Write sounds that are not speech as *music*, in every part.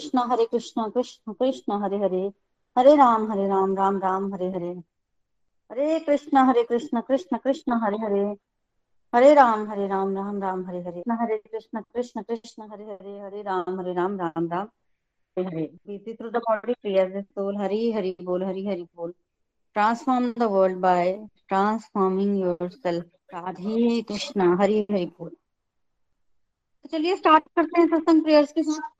कृष्णा, हरे कृष्ण कृष्ण कृष्ण, हरे हरे। हरे राम हरे राम राम राम, हरे हरे। हरे कृष्ण हरे कृष्ण कृष्ण कृष्ण, हरे हरे। हरे राम हरे राम राम राम, हरे हरे। हरे कृष्ण कृष्ण कृष्ण, हरे हरे। हरे राम हरे राम राम राम, हरे हरे। राधे हरि हरि बोल तो चलिए स्टार्ट करते हैं सत्संग प्रेयर्स के साथ।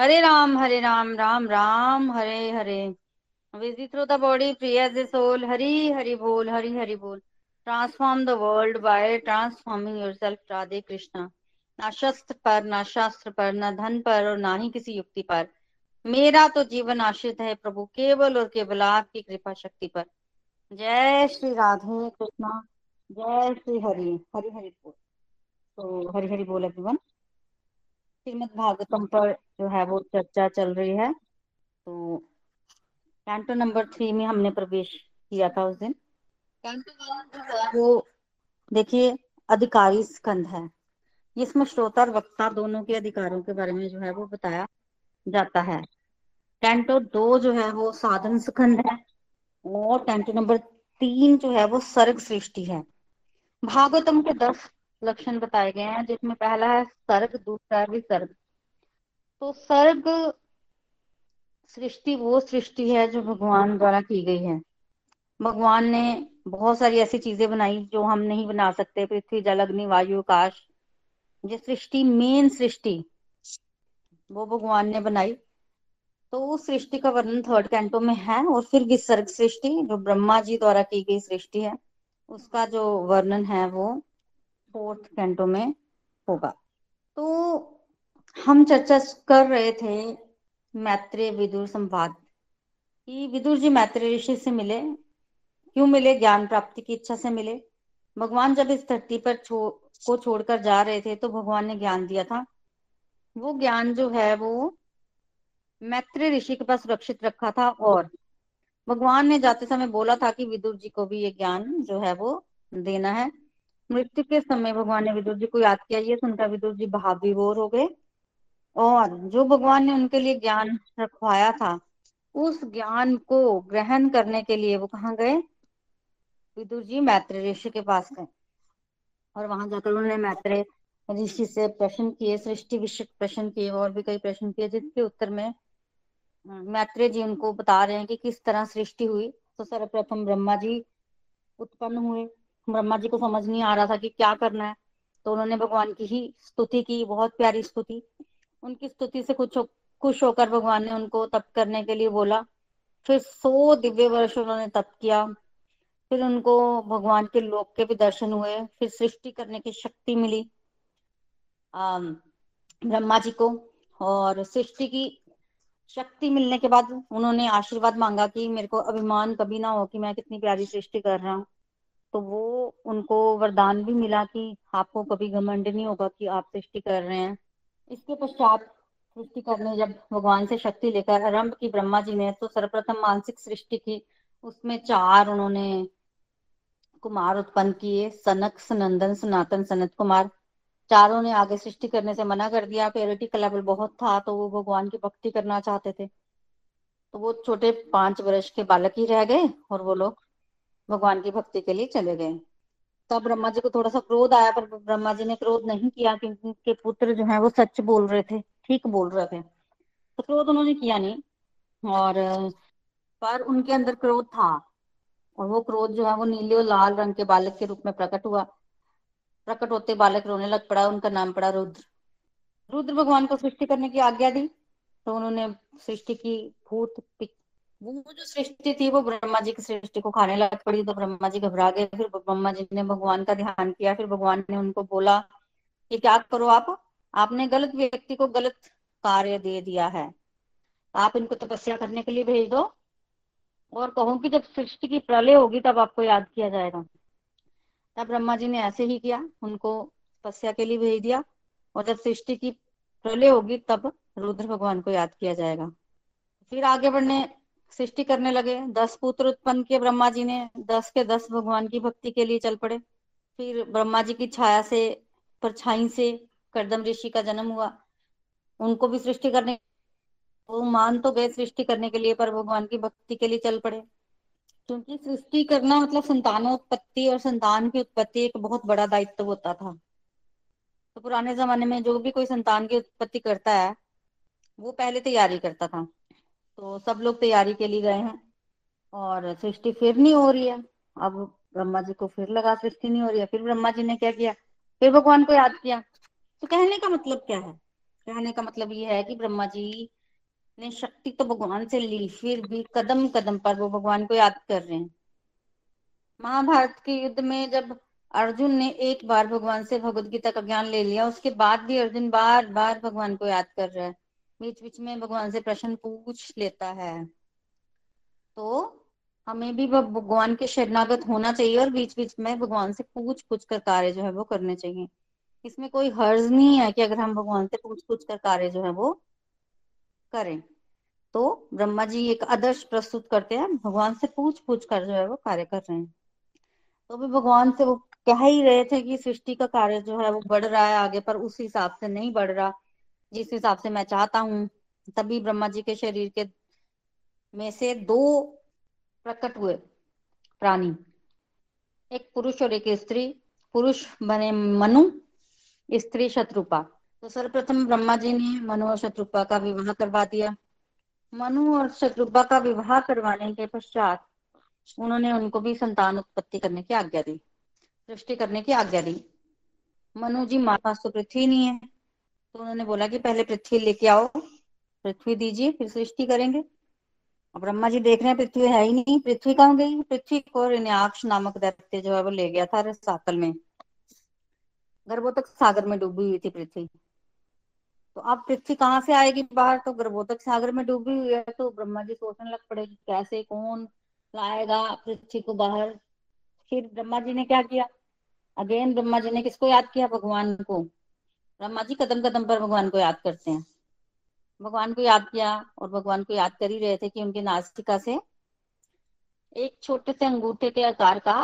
हरे राम हरे राम राम राम, हरे हरे। Busy through the body, free as a soul hari hari bol hari hari bol transform the world by transforming yourself Radhe Krishna ना शस्त्र पर, ना शास्त्र पर, ना धन पर और ना ही किसी युक्ति पर। मेरा तो जीवन आश्रित है प्रभु, केवल और केवल आपकी कृपा शक्ति पर। जय श्री राधे कृष्णा। जय श्री हरि। हरि हरि बोल। तो हरि हरि बोल एवरीवन श्रीमद भागवतम पर जो है वो चर्चा चल रही है। तो कैंटो नंबर थ्री में हमने प्रवेश किया था उस दिन। कैंटो वन जो है वो देखिए अधिकारी स्कंध है। जिसमें श्रोता और वक्ता दोनों के अधिकारों के बारे में जो है वो बताया जाता है। कैंटो दो जो है वो साधन स्कंध है और कैंटो नंबर तीन जो है वो सर्ग सृष्टि है। भागवतम के दस लक्षण बताए गए हैं, जिसमें पहला है सर्ग, दूसरा है विसर्ग। तो सर्ग सृष्टि वो सृष्टि है जो भगवान द्वारा की गई है। भगवान ने बहुत सारी ऐसी चीज़ें बनाई जो हम नहीं बना सकते, पृथ्वी, जल, अग्नि, वायु, आकाश। ये सृष्टि, मेन सृष्टि, वो भगवान ने बनाई। तो उस सृष्टि का वर्णन थर्ड कैंटो में है, और फिर विसर्ग सृष्टि, जो ब्रह्मा जी द्वारा की गई सृष्टि है, उसका जो वर्णन है वो फोर्थ कैंटो में होगा। तो हम चर्चा कर रहे थे मैत्रेय विदुर संवाद कि विदुर जी मैत्रेय ऋषि से मिले क्यों मिले ज्ञान प्राप्ति की इच्छा से मिले। भगवान जब इस धरती पर छो, को छोड़कर जा रहे थे तो भगवान ने ज्ञान दिया था। वो ज्ञान जो है वो मैत्रेय ऋषि के पास सुरक्षित रखा था और भगवान ने जाते समय बोला था कि विदुर जी को भी ये ज्ञान जो है वो देना है। मृत्यु के समय भगवान ने विदुर जी को याद किया, ये सुनकर विदुर जी भाव विभोर हो गए। और जो भगवान ने उनके लिए ज्ञान रखवाया था, उस ज्ञान को ग्रहण करने के लिए वो कहाँ गए? विदुर जी मैत्रेय ऋषि के पास गए। और वहाँ जाकर उन्होंने मैत्रेय ऋषि से प्रश्न किए, सृष्टि विषय प्रश्न किए, और भी कई प्रश्न किए, जिसके उत्तर में मैत्रेय जी उनको बता रहे हैं कि किस तरह सृष्टि हुई। तो सर्वप्रथम ब्रह्मा जी उत्पन्न हुए। ब्रह्मा जी को समझ नहीं आ रहा था कि क्या करना है। तो उन्होंने भगवान की ही स्तुति की, बहुत प्यारी स्तुति। उनकी स्तुति से कुछ खुश होकर भगवान ने उनको तप करने के लिए बोला। फिर सौ दिव्य वर्ष उन्होंने तप किया। फिर उनको भगवान के लोक के भी दर्शन हुए। फिर सृष्टि करने की शक्ति मिली ब्रह्मा जी को। और सृष्टि की शक्ति मिलने के बाद उन्होंने आशीर्वाद मांगा कि मेरे को अभिमान कभी ना हो कि मैं कितनी प्यारी सृष्टि कर रहा हूँ। तो वो उनको वरदान भी मिला कि आपको कभी घमंड नहीं होगा कि आप सृष्टि कर रहे हैं। इसके पश्चात सृष्टि करने जब भगवान से शक्ति लेकर आरंभ की ब्रह्मा जी ने तो सर्वप्रथम मानसिक सृष्टि की, उसमें चार उन्होंने कुमार उत्पन्न किए, सनक, सनंदन, सनातन, सनत कुमार। चारों ने आगे सृष्टि करने से मना कर दिया। प्योरिटी का लेवल बहुत था तो वो भगवान की भक्ति करना चाहते थे। तो वो छोटे पाँच वर्ष के बालक ही रह गए और वो लोग भगवान की भक्ति के लिए चले गए। तब ब्रह्मा जी को थोड़ा सा क्रोध आया, पर ब्रह्मा जी ने क्रोध नहीं किया, क्योंकि उनके पुत्र जो है वो सच बोल रहे थे, ठीक बोल रहे थे। तो क्रोध उन्होंने किया नहीं, और, पर उनके अंदर क्रोध था, और वो क्रोध जो है वो नीले और लाल रंग के बालक के रूप में प्रकट हुआ। प्रकट होते बालक रोने लग पड़ा, उनका नाम पड़ा रुद्र। रुद्र भगवान को सृष्टि करने की आज्ञा दी तो उन्होंने सृष्टि की, भूत वो जो सृष्टि थी, वो ब्रह्मा जी की सृष्टि को खाने लग पड़ी तो ब्रह्मा जी घबरा गए। फिर ब्रह्मा जी ने भगवान का ध्यान किया, फिर भगवान ने उनको बोला कि क्या करो आप? आपने गलत व्यक्ति को गलत कार्य दे दिया है। आप इनको तपस्या करने के लिए भेज दो। और कहो कि जब सृष्टि की प्रलय होगी, तब आपको याद किया जाएगा। तब ब्रह्मा जी ने ऐसे ही किया, उनको तपस्या के लिए भेज दिया। और जब सृष्टि की प्रलय होगी, तब रुद्र भगवान को याद किया जाएगा। फिर आगे बढ़ने सृष्टि करने लगे। दस पुत्र उत्पन्न किए ब्रह्मा जी ने। दस के दस भगवान की भक्ति के लिए चल पड़े। फिर ब्रह्मा जी की छाया से, परछाई से करदम ऋषि का जन्म हुआ। उनको भी सृष्टि करने वो मान तो गए सृष्टि करने के लिए, पर भगवान की भक्ति के लिए चल पड़े। क्योंकि सृष्टि करना मतलब संतानोत्पत्ति और संतान की उत्पत्ति एक बहुत बड़ा दायित्व होता था। तो पुराने जमाने में जो भी कोई संतान की उत्पत्ति करता है, वो पहले तैयारी करता था। तो सब लोग तैयारी के लिए गए हैं। और सृष्टि फिर नहीं हो रही है। अब ब्रह्मा जी को फिर लगा सृष्टि नहीं हो रही है। फिर ब्रह्मा जी ने क्या किया? फिर भगवान को याद किया। तो कहने का मतलब क्या है? कहने का मतलब ये है कि ब्रह्मा जी ने शक्ति तो भगवान से ली, फिर भी कदम कदम पर वो भगवान को याद कर रहे हैं। महाभारत के युद्ध में जब अर्जुन ने एक बार भगवान से भगवत गीता का ज्ञान ले लिया, उसके बाद भी अर्जुन बार बार भगवान को याद कर रहा है। बीच बीच में भगवान से प्रश्न पूछ लेता है। तो हमें भी भगवान के शरणागत होना चाहिए और बीच बीच में भगवान से पूछ पूछ कर कार्य जो है वो करने चाहिए। इसमें कोई हर्ज नहीं है कि अगर हम भगवान से पूछ पूछ कर कार्य जो है वो करें। तो ब्रह्मा जी एक आदर्श प्रस्तुत करते हैं, भगवान से पूछ पूछ कर जो है वो कार्य कर रहे हैं। तो भी भगवान से वो कह ही रहे थे कि सृष्टि का कार्य जो है वो बढ़ रहा है, आगे पर उस हिसाब से नहीं बढ़ रहा। जिस हिसाब से मैं चाहता हूँ, तभी ब्रह्मा जी के शरीर के में से दो प्रकट हुए प्राणी। एक पुरुष और एक स्त्री। पुरुष बने मनु, स्त्री शत्रुपा। तो सर्वप्रथम ब्रह्मा जी ने मनु और शत्रुपा का विवाह करवा दिया। मनु और शत्रुपा का विवाह करवाने के पश्चात उन्होंने उनको भी संतान उत्पत्ति करने की आज्ञा दी, सृष्टि करने की आज्ञा दी। मनु जी माता तो पृथ्वी नहीं है। उन्होंने बोला कि पहले पृथ्वी लेके आओ, पृथ्वी दीजिए, फिर सृष्टि करेंगे। अब ब्रह्मा जी देख रहे हैं, पृथ्वी है ही नहीं। पृथ्वी कहाँ गई? पृथ्वी को रिन्याक्ष नामक दैत्य जो है वो ले गया था रसातल में। गर्भोतक सागर में डूबी हुई थी पृथ्वी। तो अब पृथ्वी कहाँ से आएगी बाहर? तो गर्भोतक सागर में डूबी हुई है। तो ब्रह्मा जी सोचने लग पड़े कैसे कौन लाएगा पृथ्वी को बाहर? फिर ब्रह्मा जी ने क्या किया? अगेन ब्रह्मा जी ने किसको याद किया? भगवान को। ब्रह्मा जी कदम कदम पर भगवान को याद करते हैं। भगवान को याद किया और भगवान को याद कर ही रहे थे कि उनकी नास्तिका से एक छोटे से अंगूठे के आकार का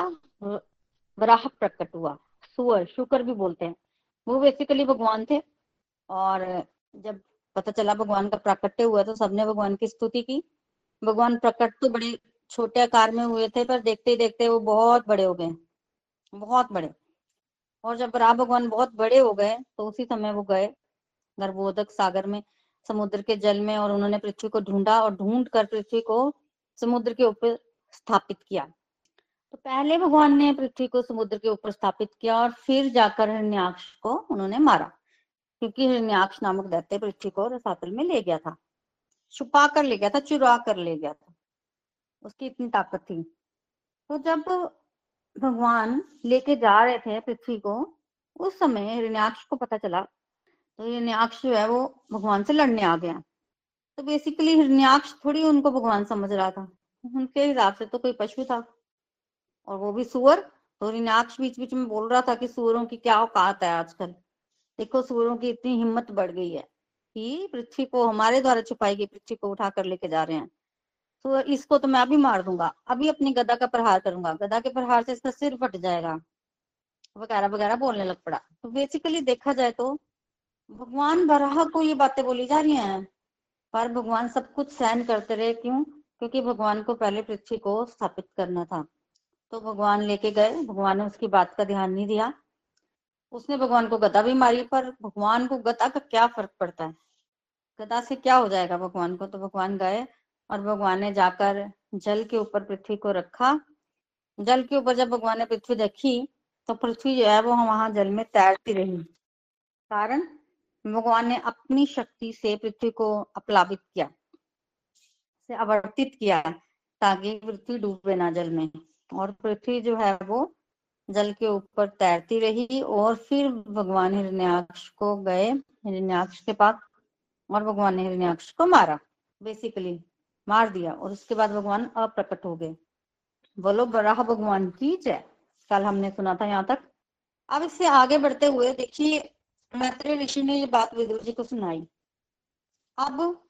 वराह प्रकट हुआ। सुअर, शुकर भी बोलते हैं। वो बेसिकली भगवान थे और जब पता चला भगवान का प्राकट्य हुआ तो सबने भगवान की स्तुति की। भगवान प्रकट तो बड़े छोटे आकार में हुए थे पर देखते ही देखते वो बहुत बड़े हो गए। बहुत बड़े। और जब राम भगवान बहुत बड़े हो गए तो उसी समय वो गए गर्भोदक सागर में, समुद्र के जल में और उन्होंने पृथ्वी को ढूंढा और ढूंढ कर पृथ्वी को समुद्र के ऊपर स्थापित किया। तो पहले भगवान ने पृथ्वी को समुद्र के ऊपर स्थापित किया और फिर जाकर हिरण्याक्ष को उन्होंने मारा, क्योंकि हिरण्याक्ष नामक दैत्य पृथ्वी को रसातल में ले गया था। छुपा कर ले गया था, चुरा कर ले गया था। उसकी इतनी ताकत थी। तो जब भगवान लेके जा रहे थे पृथ्वी को, उस समय हिरण्याक्ष को पता चला। तो हिरण्याक्ष जो है वो भगवान से लड़ने आ गया। तो बेसिकली हिरण्याक्ष थोड़ी उनको भगवान समझ रहा था। उनके हिसाब से तो कोई पशु था और वो भी सुअर। तो हिरण्याक्ष बीच बीच में बोल रहा था कि सुअरों की क्या औकात है आजकल। देखो सूरों की इतनी हिम्मत बढ़ गई है कि पृथ्वी को, हमारे द्वारा छुपाई गई पृथ्वी को उठा कर लेके जा रहे हैं। तो इसको तो मैं अभी मार दूँगा। अभी अपनी गदा का प्रहार करूँगा। गदा के प्रहार से इसका सिर फट जाएगा। वगैरह वगैरह बोलने लग पड़ा। तो बेसिकली देखा जाए तो भगवान बराह को ये बातें बोली जा रही हैं। पर भगवान सब कुछ सहन करते रहे। क्यों? क्योंकि भगवान को पहले पृथ्वी को स्थापित करना था। तो भगवान लेके गए। भगवान ने उसकी बात का ध्यान नहीं दिया। उसने भगवान को गदा भी मारी। पर भगवान को गदा का क्या फ़र्क पड़ता है? गदा से क्या हो जाएगा भगवान को? तो भगवान गए। और भगवान ने जाकर जल के ऊपर पृथ्वी को रखा। जल के ऊपर जब भगवान ने पृथ्वी देखी तो पृथ्वी जो है वो वहाँ जल में तैरती रही। कारण, भगवान ने अपनी शक्ति से पृथ्वी को अपलावित किया, से आवर्तित किया, ताकि पृथ्वी डूबे ना जल में। और पृथ्वी जो है वो जल के ऊपर तैरती रही और फिर भगवान हिरण्याक्ष को गए, हिरण्याक्ष के पास, और भगवान ने हिरण्याक्ष को मारा बेसिकली मार दिया और उसके बाद भगवान अप्रकट हो गए। बोलो, बराह भगवान की जय। कल हमने सुना था यहाँ तक। अब इससे आगे बढ़ते हुए देखिए, मैत्री ऋषि ने ये बात विदुर जी को सुनाई। अब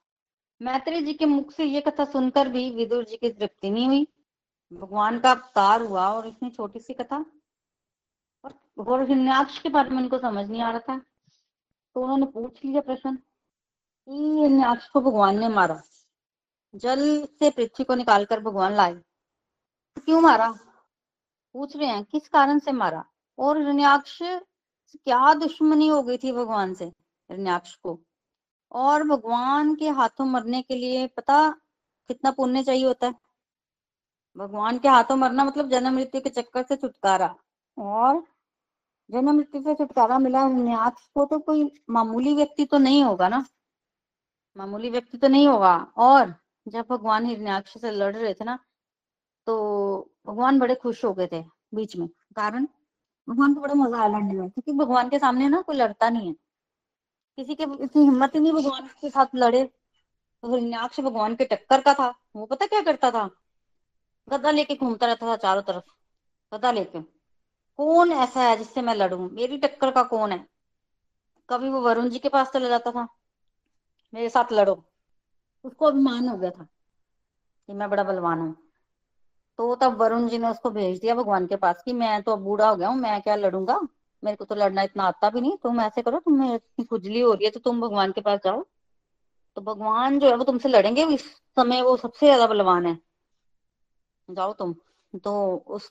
मैत्री जी के मुख से ये कथा सुनकर भी विदुर जी की तृप्ति नहीं हुई। भगवान का अवतार हुआ और इतनी छोटी सी कथा। और और हिन्याक्ष के बारे में उनको समझ नहीं आ रहा था। तो उन्होंने पूछ लिया प्रश्न, कि को भगवान ने मारा? जल से पृथ्वी को निकालकर भगवान लाए। क्यों मारा? पूछ रहे हैं, किस कारण से मारा? और हिरण्याक्ष क्या दुश्मनी हो गई थी भगवान से हिरण्याक्ष को? और भगवान के हाथों मरने के लिए पता कितना पुण्य चाहिए होता है? भगवान के हाथों मरना मतलब जन्म मृत्यु के चक्कर से छुटकारा। और जन्म मृत्यु से छुटकारा मिला हिरण्याक्ष को तो कोई मामूली व्यक्ति तो नहीं होगा ना? मामूली व्यक्ति तो नहीं होगा। और जब भगवान हिरण्याक्ष से लड़ रहे थे ना तो भगवान बड़े खुश हो गए थे बीच में, कारण भगवान को बड़ा मज़ा आया लड़ने में, क्योंकि भगवान के सामने ना कोई लड़ता नहीं है। किसी के, इतनी हिम्मत ही नहीं भगवान के साथ लड़े। तो हिरण्याक्ष भगवान के टक्कर का था, वो पता क्या करता था? गदा लेके घूमता रहता था चारों तरफ़ गदा लेके। कौन ऐसा है जिससे मैं लड़ू? मेरी टक्कर का कौन है? कभी वो वरुण जी के पास चला जाता था, मेरे साथ लड़ो। उसको अभिमान हो गया था कि मैं बड़ा बलवान हूँ। तो तब वरुण जी ने उसको भेज दिया भगवान के पास कि मैं तो अब बूढ़ा हो गया हूँ, मैं क्या लड़ूँगा? मेरे को तो लड़ना इतना आता भी नहीं, तुम ऐसे करो, तुम्हें इतनी खुजली हो रही है तो तुम भगवान के पास जाओ। तो भगवान जो है वो तुमसे लड़ेंगे इस समय वो सबसे ज़्यादा बलवान है। जाओ तुम। तो उस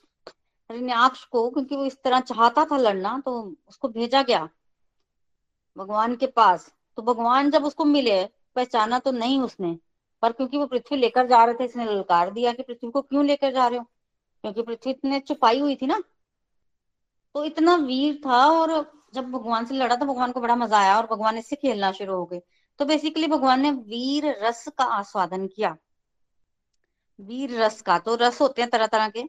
रिन्याक्ष को, क्योंकि वो इस तरह चाहता था लड़ना तो उसको भेजा गया भगवान के पास। तो भगवान जब उसको मिले पहचाना तो नहीं उसने, पर क्योंकि वो पृथ्वी लेकर जा रहे थे, इसने ललकार दिया कि पृथ्वी को क्यों लेकर जा रहे हो? क्योंकि पृथ्वी इतने छुपाई हुई थी ना। तो इतना वीर था और जब भगवान से लड़ा तो भगवान को बड़ा मज़ा आया और भगवान इससे खेलना शुरू हो गए। तो बेसिकली भगवान ने वीर रस का आस्वादन किया। वीर रस का तो रस होते हैं तरह तरह के।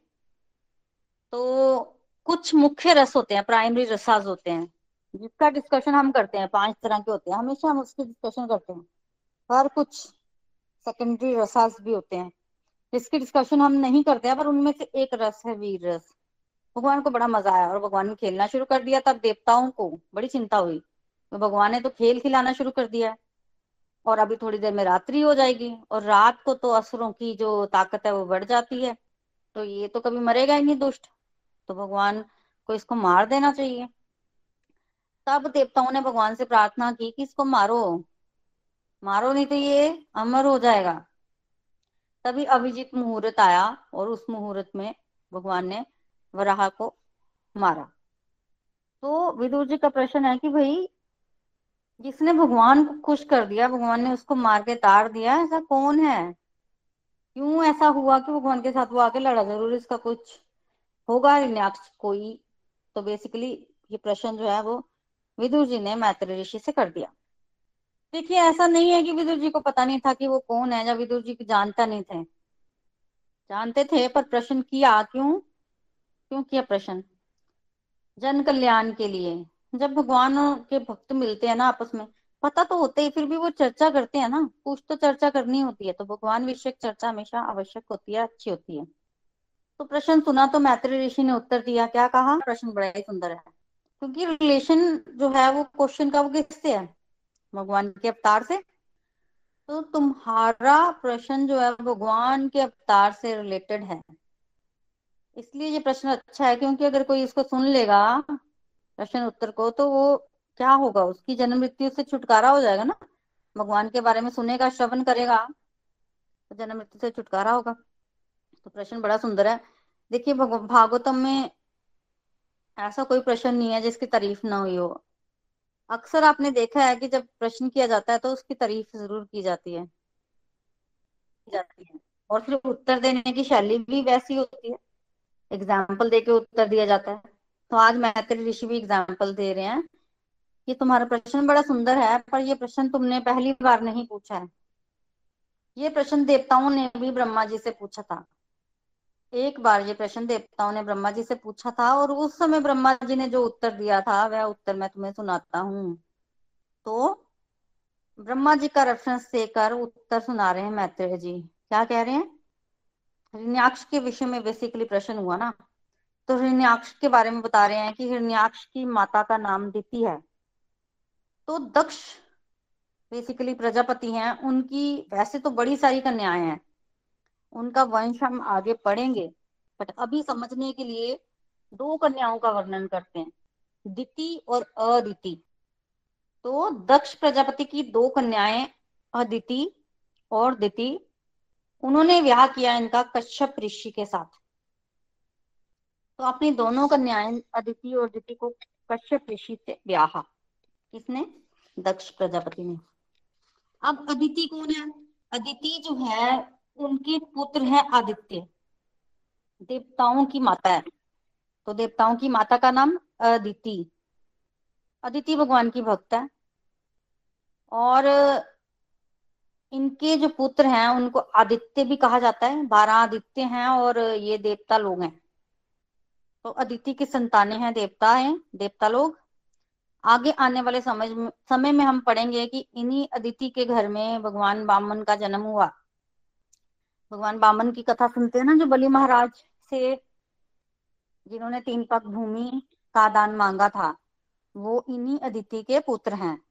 तो कुछ मुख्य रस होते हैं प्राइमरी रसाज होते हैं, जिसका डिस्कशन हम करते हैं, पाँच तरह के होते हैं, हमेशा हम उसकी डिस्कशन करते हैं। पर कुछ सेकेंडरी रसास भी होते हैं। जिसकी डिस्कशन हम नहीं करते हैं, पर उनमें से एक रस है वीर रस। भगवान को बड़ा मज़ा आया और भगवान ने खेलना शुरू कर दिया तब देवताओं को बड़ी चिंता हुई। तो भगवान ने तो खेल खिलाना शुरू कर दिया और अभी थोड़ी देर में रात्रि हो जाएगी और रात को तो असुरों की जो ताकत है वो बढ़ जाती है। तो ये तो कभी मरेगा ही नहीं दुष्ट। तो भगवान को इसको मार देना चाहिए। तब देवताओं ने भगवान से प्रार्थना की कि इसको मारो। मारो नहीं तो ये अमर हो जाएगा। तभी अभिजीत मुहूर्त आया और उस मुहूर्त में भगवान ने वराह को मारा। तो विदुर जी का प्रश्न है कि भाई, जिसने भगवान को खुश कर दिया, भगवान ने उसको मार के तार दिया, ऐसा कौन है? क्यों ऐसा हुआ कि भगवान के साथ वो आके लड़ा? ज़रूर इसका कुछ होगा कोई। तो बेसिकली ये प्रश्न जो है वो विदुर जी ने मैत्री ऋषि से कर दिया। देखिए, ऐसा नहीं है कि विदुर जी को पता नहीं था कि वो कौन है, या विदुर जी को जानता नहीं थे। जानते थे, पर प्रश्न किया क्यों? क्यों किया प्रश्न? जन कल्याण के लिए। जब भगवान के भक्त मिलते हैं ना आपस में, पता तो होते ही, फिर भी वो चर्चा करते हैं ना। कुछ तो चर्चा करनी होती है तो भगवान विषय चर्चा हमेशा आवश्यक होती है, अच्छी होती है। तो प्रश्न सुना तो मैत्री ऋषि ने उत्तर दिया। क्या कहा? प्रश्न बड़ा ही सुंदर है। क्योंकि रिलेशन जो है, वो क्वेश्चन का वो किससे है? भगवान के अवतार से? तो तुम्हारा प्रश्न जो है, भगवान के अवतार से रिलेटेड है। इसलिए ये प्रश्न अच्छा है, क्योंकि अगर कोई इसको सुन लेगा, प्रश्न उत्तर को तो वो क्या होगा? उसकी जन्म मृत्यु से छुटकारा हो जाएगा ना? भगवान के बारे में सुनेगा, श्रवण करेगा तो जन्म मृत्यु से छुटकारा होगा। तो प्रश्न बड़ा सुंदर है। देखिए भागवतम में ऐसा कोई प्रश्न नहीं है जिसकी तारीफ़ ना हुई हो। अक्सर आपने देखा है कि जब प्रश्न किया जाता है तो उसकी तारीफ़ ज़रूर की जाती है। जाती है। और फिर उत्तर देने की शैली भी वैसी होती है। एग्ज़ाम्पल देके उत्तर दिया जाता है। तो आज मैत्री ऋषि भी एग्ज़ाम्पल दे रहे हैं कि तुम्हारा प्रश्न बड़ा सुंदर है, पर यह प्रश्न तुमने पहली बार नहीं पूछा है। ये प्रश्न देवताओं ने भी ब्रह्मा जी से पूछा था। एक बार ये प्रश्न देवताओं ने ब्रह्मा जी से पूछा था और उस समय ब्रह्मा जी ने जो उत्तर दिया था, वह उत्तर मैं तुम्हें सुनाता हूँ। तो ब्रह्मा जी का रेफरेंस देकर उत्तर सुना रहे हैं मैत्रेय जी। क्या कह रहे हैं? हिरण्याक्ष के विषय में बेसिकली प्रश्न हुआ ना। तो हिरण्याक्ष के बारे में बता रहे हैं कि हिरण्याक्ष की माता का नाम दिति है। तो दक्ष बेसिकली प्रजापति हैं, उनकी, वैसे तो बड़ी सारी कन्याएँ हैं उनका वंश हम आगे पढ़ेंगे बट अभी समझने के लिए दो कन्याओं का वर्णन करते हैं दिति और अदिति तो दक्ष प्रजापति की दो कन्याएँ अदिति और दिति उन्होंने ब्याह किया इनका कश्यप ऋषि के साथ। तो अपनी दोनों कन्याएँ अदिति और दिति को कश्यप ऋषि से ब्याह। किसने? दक्ष प्रजापति ने। अब अदिति कौन है? अदिति जो है उनके पुत्र है आदित्य। देवताओं की माता है। तो देवताओं की माता का नाम अदिति। अदिति भगवान की भक्त है। और इनके जो पुत्र हैं, उनको आदित्य भी कहा जाता है। बारह आदित्य हैं और ये देवता लोग हैं। तो अदिति की संतानें हैं, देवता हैं, देवता लोग। आगे आने वाले समय समय में हम पढ़ेंगे कि इन्हीं अदिति के घर में भगवान बामन का जन्म हुआ। भगवान बामन की कथा सुनते हैं ना, जो बलि महाराज से जिन्होंने तीन पग भूमि का दान मांगा था, वो इन्हीं अदिति के पुत्र हैं।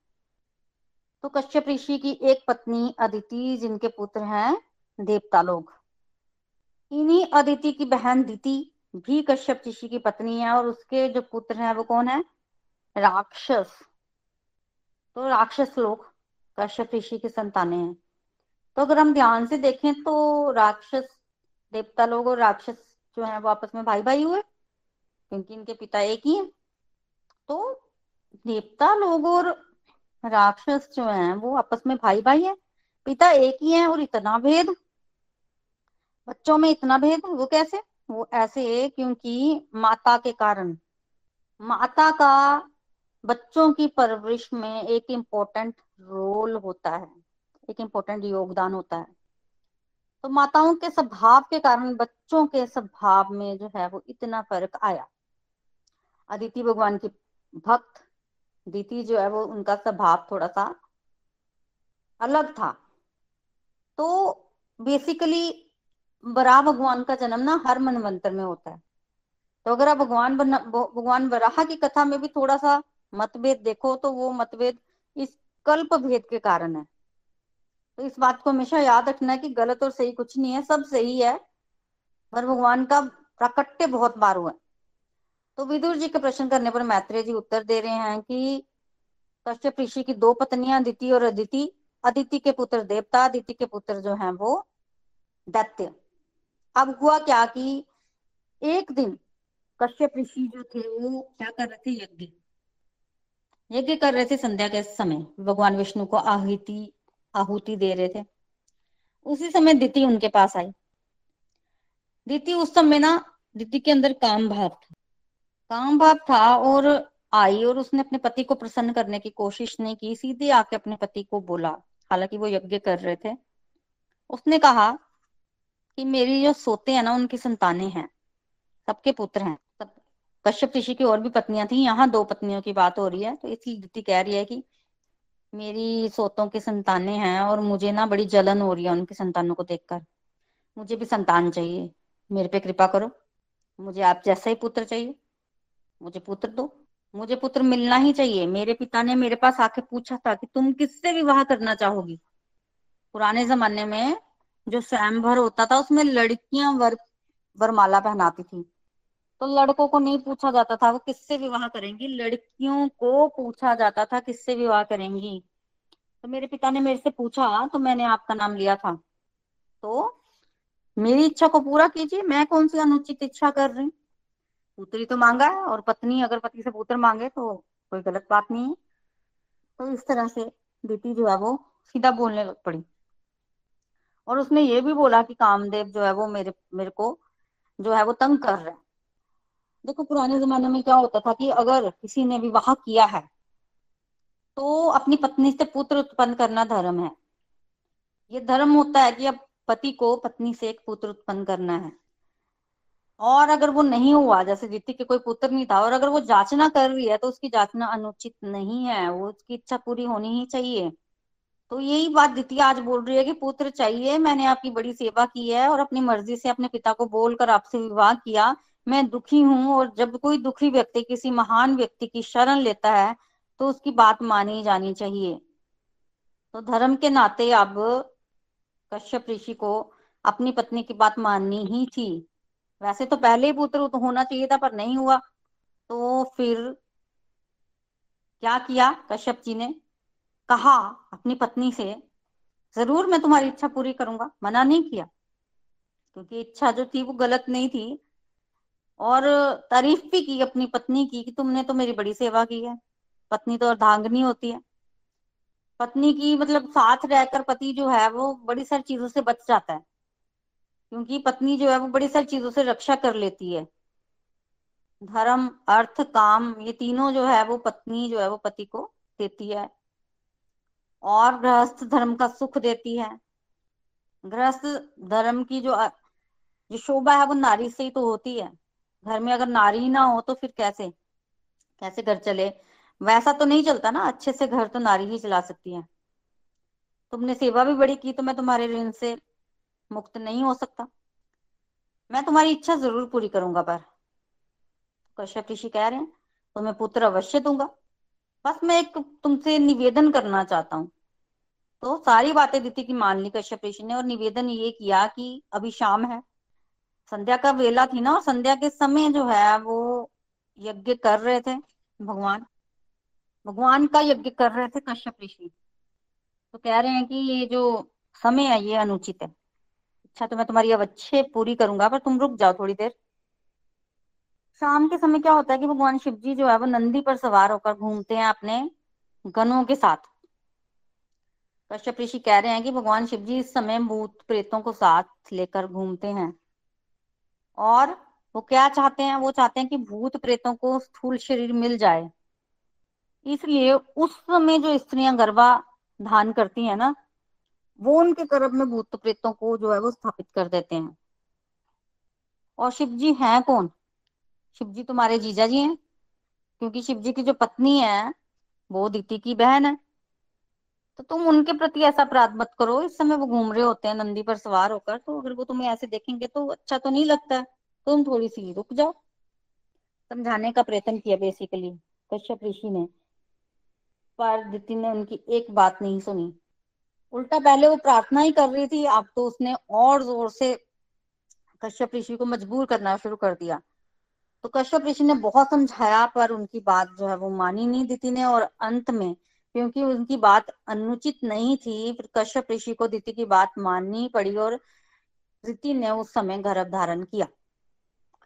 तो कश्यप ऋषि की एक पत्नी अदिति, जिनके पुत्र हैं देवता लोग। इन्हीं अदिति की बहन दिति भी कश्यप ऋषि की पत्नी है, और उसके जो पुत्र हैं वो कौन है? राक्षस। तो राक्षस लोग कश्यप ऋषि की संतानें हैं। तो अगर हम ध्यान से देखें तो राक्षस, देवता लोग और राक्षस जो है वो आपस में भाई भाई हुए, क्योंकि इनके पिता एक ही हैं। तो देवता लोग और राक्षस जो हैं वो आपस में भाई भाई हैं, पिता एक ही है और इतना भेद, बच्चों में इतना भेद, वो कैसे? वो ऐसे है क्योंकि माता के कारण। माता का बच्चों की परवरिश में एक इम्पोर्टेंट रोल होता है। एक इम्पोर्टेंट योगदान होता है। तो माताओं के स्वभाव के कारण, बच्चों के स्वभाव में जो है वो इतना फ़र्क आया। अदिति भगवान की भक्त दीति जो है वो उनका स्वभाव थोड़ा सा अलग था। तो बेसिकली बरा भगवान का जन्म ना हर मनवंतर में होता है। तो अगर आप भगवान भगवान बराह की कथा में भी थोड़ा सा मतभेद देखो तो वो मतभेद इस कल्प भेद के कारण है। तो इस बात को हमेशा याद रखना है कि गलत और सही कुछ नहीं है, सब सही है, पर भगवान का प्राकट्य बहुत बार हुआ तो विदुर जी के प्रश्न करने पर मैत्रेय जी उत्तर दे रहे हैं कि कश्यप ऋषि की दो पत्नियाँ, अदिति और अदिति अदिति के पुत्र देवता, अदिति के पुत्र जो हैं वो दैत्य। अब हुआ क्या कि एक दिन कश्यप ऋषि जो थे वो क्या कर रहे थे? यज्ञ। यज्ञ कर रहे थे संध्या के समय। भगवान विष्णु को आहुति आहुति दे रहे थे। उसी समय दिति उनके पास आई। दिति उस समय ना, दिति के अंदर काम भाव था। काम भाव था और आई और उसने अपने पति को प्रसन्न करने की कोशिश नहीं की, सीधे आके अपने पति को बोला। हालाँकि वो यज्ञ कर रहे थे। उसने कहा कि मेरी जो सोते हैं ना, उनकी संतानें हैं। सबके पुत्र हैं। सब कश्यप ऋषि की और भी पत्नियाँ थी। यहाँ दो पत्नियों की बात हो रही है। तो इसलिए दिति कह रही है कि मेरी सोतों की संतानें हैं और मुझे ना बड़ी जलन हो रही है उनकी संतानों को देखकर। मुझे भी संतान चाहिए। मेरे पे कृपा करो। मुझे आप जैसा ही पुत्र चाहिए। मुझे पुत्र दो। मुझे पुत्र मिलना ही चाहिए। मेरे पिता ने मेरे पास आके पूछा था कि तुम किससे विवाह करना चाहोगी? पुराने जमाने में जो स्वयंवर होता था, उसमें लड़कियाँ वर, वरमाला पहनाती थी। तो लड़कों को नहीं पूछा जाता था, वो किससे विवाह करेंगी? लड़कियों को पूछा जाता था किससे विवाह करेंगी? तो मेरे पिता ने मेरे से पूछा तो मैंने आपका नाम लिया था। तो मेरी इच्छा को पूरा कीजिए, मैं कौन सी अनुचित इच्छा कर रही? पुत्री तो मांगा है और पत्नी, अगर पति से पुत्र मांगे तो कोई गलत बात नहीं है। तो इस तरह से दीति जो है वो सीधा बोलने लग पड़ी। और उसने ये भी बोला कि कामदेव जो है वो मेरे मेरे को जो है वो तंग कर रहा है। देखो, पुराने जमाने में क्या होता था कि अगर किसी ने विवाह किया है तो अपनी पत्नी से पुत्र उत्पन्न करना धर्म है। ये धर्म होता है कि अब पति को पत्नी से एक पुत्र उत्पन्न करना है। और अगर वो नहीं हुआ, जैसे दीति के कोई पुत्र नहीं था, और अगर वो जांचना कर रही है तो उसकी जांचना अनुचित नहीं है, वो उसकी इच्छा पूरी होनी ही चाहिए। तो यही बात दीति आज बोल रही है कि पुत्र चाहिए, मैंने आपकी बड़ी सेवा की है, और अपनी मर्ज़ी से अपने पिता को बोलकर आपसे विवाह किया मैं दुखी हूँ और जब कोई दुखी व्यक्ति किसी महान व्यक्ति की शरण लेता है तो उसकी बात मानी जानी चाहिए। तो धर्म के नाते अब कश्यप ऋषि को अपनी पत्नी की बात माननी ही थी। वैसे तो पहले ही पुत्र तो होना चाहिए था, पर नहीं हुआ। तो फिर क्या किया कश्यप जी ने? कहा अपनी पत्नी से, ज़रूर मैं तुम्हारी इच्छा पूरी करूँगा। मना नहीं किया, क्योंकि इच्छा जो थी वो गलत नहीं थी। और तारीफ़ भी की अपनी पत्नी की कि तुमने तो मेरी बड़ी सेवा की है। पत्नी तो अर्धांगनी होती है। पत्नी की मतलब साथ रहकर पति जो है, वो बड़ी सारी चीज़ों से बच जाता है। क्योंकि पत्नी जो है, वो बड़ी सारी चीज़ों से रक्षा कर लेती है। धर्म, अर्थ, काम, ये तीनों जो है, वो पत्नी जो है, वो पति को देती है। और गृहस्थ धर्म का सुख देती है। गृहस्थ धर्म की जो जो शोभा है, वो नारी से ही तो होती है। घर में अगर नारी ना हो तो फिर कैसे? कैसे घर चले? वैसा तो नहीं चलता ना, अच्छे से घर तो नारी ही चला सकती है। तुमने सेवा भी बड़ी की तो मैं तुम्हारे ऋण से मुक्त नहीं हो सकता। मैं तुम्हारी इच्छा ज़रूर पूरी करूँगा पर। कश्यप ऋषि कह रहे हैं तो मैं पुत्र अवश्य दूँगा। बस मैं एक तुमसे निवेदन करना चाहता हूँ। तो सारी बातें दीति की मान ली कश्यप ऋषि ने और निवेदन ये किया कि अभी शाम है। संध्या का वेला थी ना और संध्या के समय जो है वो यज्ञ कर रहे थे भगवान। भगवान का यज्ञ कर रहे थे कश्यप ऋषि। तो कह रहे हैं कि ये जो समय है, ये अनुचित है। अच्छा तो मैं तुम्हारी अवच्छे पूरी करूँगा, पर तुम रुक जाओ थोड़ी देर। शाम के समय क्या होता है कि भगवान शिव जी जो है वो नंदी पर सवार होकर घूमते हैं अपने गनों के साथ। कश्यप ऋषि कह रहे हैं कि भगवान शिव जी इस समय भूत प्रेतों को साथ लेकर घूमते हैं। और वो क्या चाहते हैं? वो चाहते हैं कि भूत प्रेतों को स्थूल शरीर मिल जाए। इसलिए उस समय जो स्त्रियाँ गर्भा धान करती हैं ना, वो उनके गर्भ में भूत प्रेतों को जो है वो स्थापित कर देते हैं। और शिव जी हैं कौन? शिव जी तुम्हारे जीजा जी हैं, क्योंकि शिव जी की जो पत्नी है, वो दीति की बहन है। तो तुम उनके प्रति ऐसा अपराध मत करो। इस समय वो घूम रहे होते हैं, नंदी पर सवार होकर। तो अगर वो तुम्हें ऐसे देखेंगे तो अच्छा तो नहीं लगता। तुम थोड़ी सी रुक जाओ। समझाने का प्रयत्न किया बेसिकली कश्यप ऋषि ने। पर ने उनकी एक बात नहीं सुनी। उल्टा पहले वो प्रार्थना ही कर रही थी, अब तो उसने और ज़ोर से कश्यप ऋषि को मजबूर करना शुरू कर दिया। तो कश्यप ऋषि ने बहुत समझाया, पर उनकी बात जो है वो मानी नहीं दिति ने। और अंत में क्योंकि उनकी बात अनुचित नहीं थी। फिर कश्यप ऋषि को दिति की बात माननी पड़ी और दिति ने उस समय गर्भ धारण किया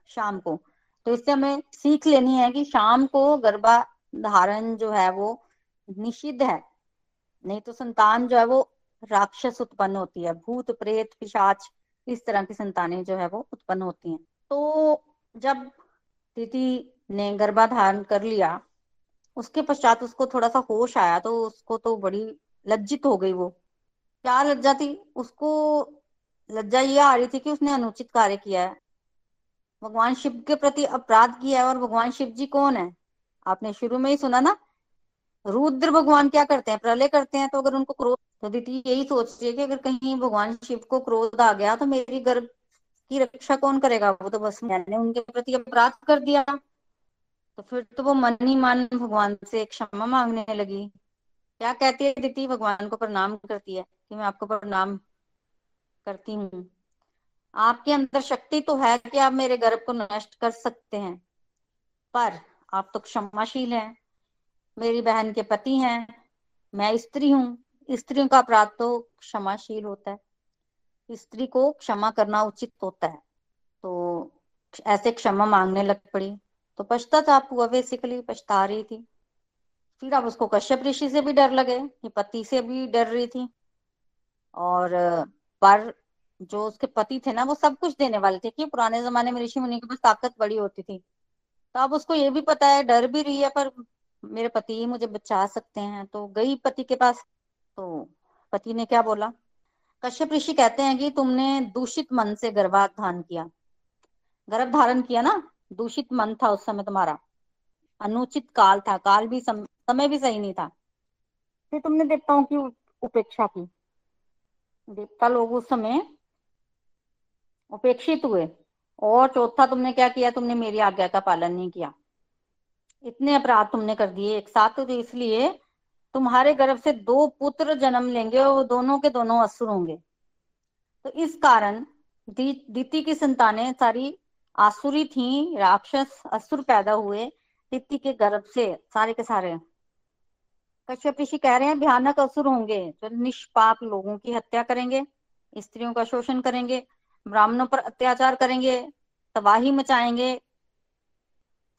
शाम को। तो इससे हमें सीख लेनी है कि शाम को गर्भा धारण जो है वो निषिद्ध है। नहीं तो संतान जो है वो राक्षस उत्पन्न होती है। भूत, प्रेत, पिशाच, इस तरह की संतानें जो है वो उत्पन्न होती हैं। तो जब तिथि ने गर्भाधारण कर लिया उसके पश्चात उसको थोड़ा सा होश आया तो उसको तो बड़ी लज्जित हो गई वो। क्या लज्जा थी? उसको लज्जा ये आ रही थी कि उसने अनुचित कार्य किया है। भगवान शिव के प्रति अपराध किया है और भगवान शिव जी कौन है? आपने शुरू में ही सुना ना? रुद्र भगवान क्या करते हैं? प्रलय करते हैं तो अगर उनको क्रोध तो दीदी यही सोच रही है कि अगर कहीं भगवान शिव को क्रोध आ गया तो मेरी गर्भ की रक्षा कौन करेगा? वो तो बस मैंने उनके प्रति अपराध कर दिया। तो फिर तो वो मन ही मन भगवान से क्षमा मांगने लगी। क्या कहती है दीदी? भगवान को प्रणाम करती है कि मैं आपको प्रणाम करती हूँ। आपके अंदर शक्ति तो है कि आप मेरे गर्भ को नष्ट कर सकते हैं, पर आप तो क्षमाशील हैं। मेरी बहन के पति हैं, मैं स्त्री हूँ। स्त्रियों का अपराध तो क्षमाशील होता है। स्त्री को क्षमा करना उचित होता है। तो ऐसे क्षमा मांगने लग पड़ी। तो पश्चाताप हुआ बेसिकली पछता रही थी। फिर अब उसको कश्यप ऋषि से भी डर लगे पति से भी डर रही थी। और, पर जो उसके पति थे ना, वो सब कुछ देने वाले थे कि पुराने जमाने में ऋषि मुनि के पास ताकत बड़ी होती थी। तो अब उसको ये भी पता है, डर भी रही है, पर मेरे पति ही मुझे बचा सकते हैं। तो गई पति के पास तो पति ने क्या बोला? कश्यप ऋषि कहते हैं कि तुमने दूषित मन से गर्भाधान किया। गर्भ धारण किया ना? दूषित मन था उस समय तुम्हारा। अनुचित काल था काल भी सम, समय भी सही नहीं था। फिर तुमने देवताओं की उपेक्षा की। देवता लोग उस समय उपेक्षित हुए। और चौथा तुमने क्या किया? तुमने मेरी आज्ञा का पालन नहीं किया। इतने अपराध तुमने कर दिए एक साथ तो इसलिए तुम्हारे गर्भ से दो पुत्र जन्म लेंगे और वो दोनों के दोनों असुर होंगे। तो इस कारण दी, दीति की संतानें सारी आसुरी थी, राक्षस असुर पैदा हुए दीति के गर्भ से, सारे के सारे। कश्यप ऋषि कह रहे हैं, भयानक असुर होंगे, जो निष्पाप लोगों की हत्या करेंगे, स्त्रियों का शोषण करेंगे, ब्राह्मणों पर अत्याचार करेंगे, तबाही मचाएँगे,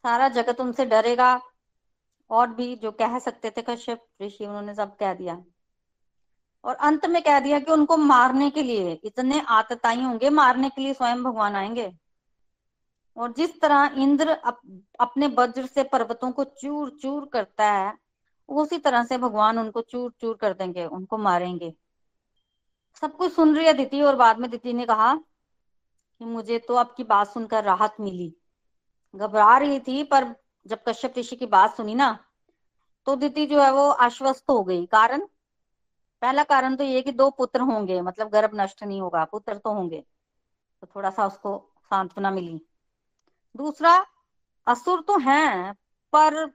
सारा जगत उनसे डरेगा, और भी जो कह सकते थे कश्यप ऋषि, उन्होंने सब कह दिया। और अंत में कह दिया कि उनको मारने के लिए, इतने आतताई होंगे, मारने के लिए स्वयं भगवान आएँगे। और जिस तरह इंद्र अप, अपने वज्र से पर्वतों को चूर चूर करता है उसी तरह से भगवान उनको चूर चूर कर देंगे उनको मारेंगे। सब कुछ सुन रही है दीति और बाद में दीति ने कहा कि मुझे तो आपकी बात सुनकर राहत मिली। घबरा रही थी पर जब कश्यप ऋषि की बात सुनी ना तो दीति जो है वो आश्वस्त हो गई। कारण? पहला कारण तो ये कि दो पुत्र होंगे मतलब गर्भ नष्ट नहीं होगा पुत्र तो होंगे। तो थोड़ा सा उसको सांत्वना मिली। दूसरा, असुर तो हैं, पर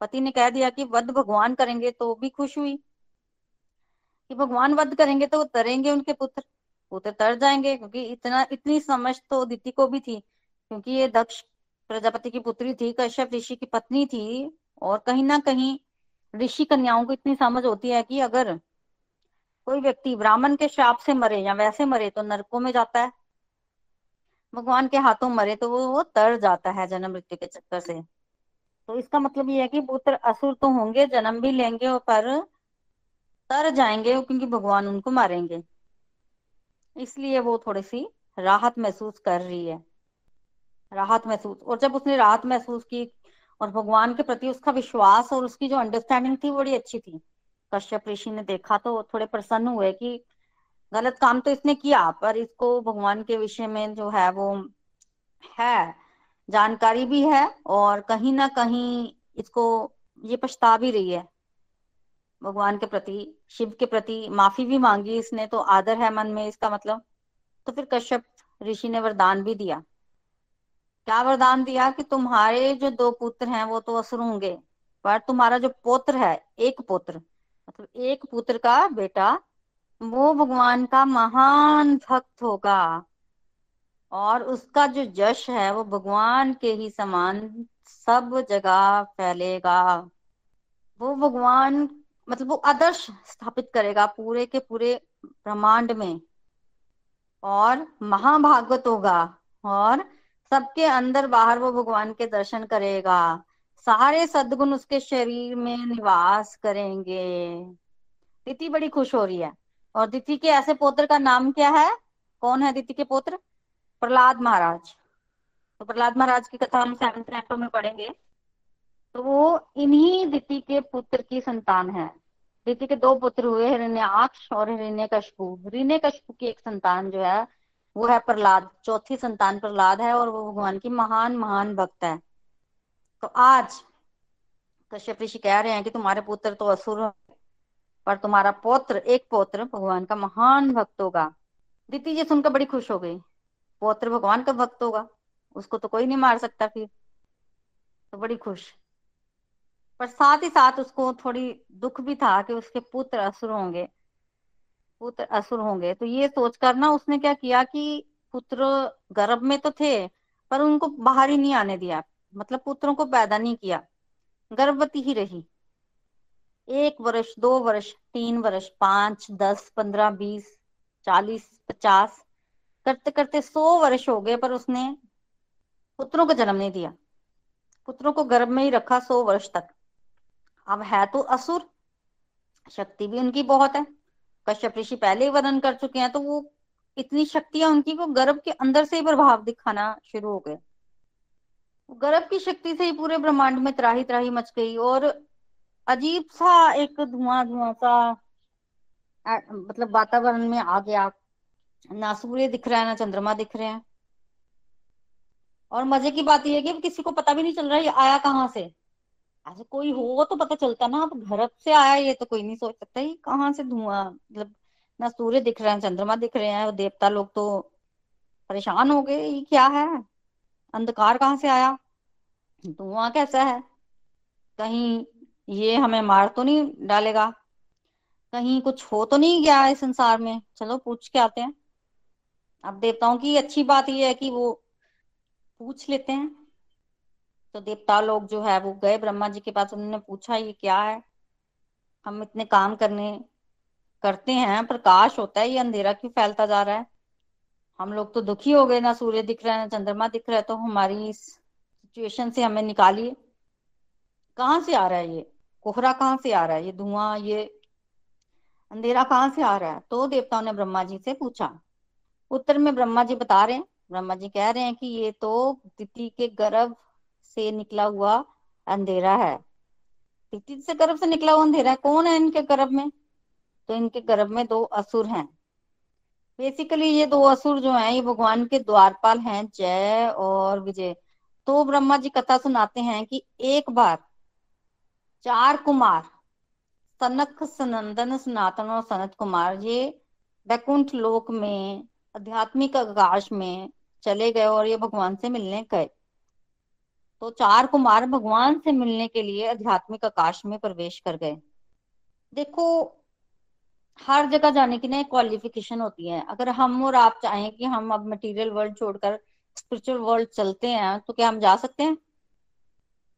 पति ने कह दिया कि वध भगवान करेंगे तो भी खुश हुई। कि भगवान वध करेंगे तो तरेंगे उनके पुत्र पुत्र तर जाएँगे, क्योंकि इतना, इतनी समझ तो दीति को भी थी, क्योंकि ये दक्ष प्रजापति की पुत्री थी, कश्यप ऋषि की पत्नी थी, और कहीं ना कहीं ऋषि कन्याओं को इतनी समझ होती है कि अगर कोई व्यक्ति ब्राह्मण के श्राप से मरे या वैसे मरे तो नरकों में जाता है। भगवान के हाथों मरे तो वो, वो तर जाता है जन्म मृत्यु के चक्कर से। तो इसका मतलब ये है कि पुत्र असुर तो होंगे जन्म भी लेंगे पर तर जाएँगे क्योंकि भगवान उनको मारेंगे। इसलिए वो थोड़ी सी राहत महसूस कर रही है। राहत महसूस और जब उसने राहत महसूस की और भगवान के प्रति उसका विश्वास और उसकी जो अंडरस्टैंडिंग थी बड़ी अच्छी थी। कश्यप ऋषि ने देखा तो थोड़े प्रसन्न हुए कि गलत काम तो इसने किया, पर इसको भगवान के विषय में जो है वो है, जानकारी भी है और कहीं ना कहीं इसको ये पछता भी रही है। भगवान के प्रति, शिव के प्रति माफ़ी भी मांगी इसने तो आदर है मन में इसका मतलब। तो फिर कश्यप ऋषि ने वरदान भी दिया। क्या वरदान दिया कि तुम्हारे जो दो पुत्र हैं वो तो असुर होंगे, पर तुम्हारा जो पुत्र है, एक पुत्र मतलब एक पुत्र का बेटा वो भगवान का महान भक्त होगा। और उसका जो जश है, वो भगवान के ही समान सब जगह फैलेगा। वो भगवान मतलब वो आदर्श स्थापित करेगा पूरे के पूरे ब्रह्मांड में। और महाभागवत होगा और सबके अंदर बाहर वो भगवान के दर्शन करेगा। सारे सदगुण उसके शरीर में निवास करेंगे। दिति बड़ी खुश हो रही है। और दिति के ऐसे पोत्र का नाम क्या है? कौन है दिति के पुत्र? प्रहलाद महाराज। तो प्रहलाद महाराज की कथा हम सेवन में पढ़ेंगे। तो वो इन्हीं दिति के पुत्र की संतान है। दिति के दो पुत्र हुए, हिरण्याक्ष और हिरण्य कशपु हिरण्य कशपु की एक संतान जो है, वो है प्रहलाद। चौथी संतान प्रहलाद है और वो भगवान की महान महान भक्त है। तो आज कश्यप ऋषि कह रहे हैं कि तुम्हारे पुत्र तो असुर पर तुम्हारा पौत्र, एक पौत्र भगवान का महान भक्त होगा। दीति जी सुनकर बड़ी खुश हो गई। पौत्र भगवान का भक्त होगा, उसको तो कोई नहीं मार सकता फिर। तो बड़ी खुश। पर साथ ही साथ उसको थोड़ी दुख भी था कि उसके पुत्र असुर होंगे। पुत्र असुर होंगे। तो ये सोचकर ना उसने क्या किया कि पुत्र गर्भ में तो थे, पर उनको बाहर ही नहीं आने दिया। मतलब पुत्रों को पैदा नहीं किया। गर्भवती ही रही। एक वर्ष, दो वर्ष, तीन वर्ष, पाँच, दस, पंद्रह, बीस, चालीस, पचास, करते करते सौ वर्ष हो गए, पर उसने पुत्रों को जन्म नहीं दिया। पुत्रों को गर्भ में ही रखा सौ वर्ष तक। अब है तो असुर, शक्ति भी उनकी बहुत है। कश्यप ऋषि पहले ही वर्णन कर चुके हैं तो वो इतनी शक्तियाँ उनकी को गर्भ के अंदर से ही प्रभाव दिखाना शुरू हो गए। गर्भ की शक्ति से ही पूरे ब्रह्मांड में त्राही त्राही मच गई, और अजीब सा एक धुआँ धुआँ सा मतलब वातावरण में आ गया। ना सूर्य दिख रहा है, ना चंद्रमा दिख रहे हैं। और मज़े की बात यह है कि किसी को पता भी नहीं चल रहा है आया कहाँ से? ऐसे कोई हो तो पता चलता ना, अब घर से आया ये तो कोई नहीं सोच सकता ही कहाँ से धुआँ? मतलब ना सूर्य दिख रहे हैं चंद्रमा दिख रहे हैं देवता लोग तो परेशान हो गए, ये क्या है? अंधकार कहाँ से आया? धुआँ कैसा है? कहीं ये हमें मार तो नहीं डालेगा। कहीं कुछ हो तो नहीं गया इस संसार में? चलो, पूछ के आते हैं। अब देवताओं की अच्छी बात यह है कि वो पूछ लेते हैं। तो देवता लोग जो है, वो गए ब्रह्मा जी के पास। उन्होंने पूछा, ये क्या है? हम इतने काम करने, करते हैं, प्रकाश होता है, ये अंधेरा क्यों फैलता जा रहा है? हम लोग तो दुखी हो गए, ना सूर्य दिख रहा है, ना चंद्रमा दिख रहा है तो हमारी इस सिचुएशन से हमें निकालिए। कहाँ से आ रहा है ये? कोहरा कहाँ से आ रहा है? ये धुआँ, ये अंधेरा कहाँ से आ रहा है? तो देवताओं ने ब्रह्मा जी से पूछा। उत्तर में ब्रह्मा जी बता रहे हैं। ब्रह्मा जी कह रहे हैं कि ये तो तिथि के गर्भ से निकला हुआ अंधेरा है। तिथि से गर्भ से निकला हुआ अंधेरा है? कौन है इनके गर्भ में? तो इनके गर्भ में दो असुर हैं। बेसिकली ये दो असुर जो हैं, ये भगवान के द्वारपाल हैं, जय और विजय। तो ब्रह्मा जी कथा सुनाते हैं कि एक बार चार कुमार, सनक सनंदन सनातन और सनत कुमार ये वैकुंठ लोक में, आध्यात्मिक आकाश में चले गए और ये भगवान से मिलने गए। तो चार कुमार भगवान से मिलने के लिए आध्यात्मिक आकाश में प्रवेश कर गए। देखो, हर जगह जाने की ना क्वालिफिकेशन होती है। अगर हम और आप चाहें कि हम अब मटेरियल वर्ल्ड छोड़कर स्पिरिचुअल वर्ल्ड चलते हैं तो क्या हम जा सकते हैं?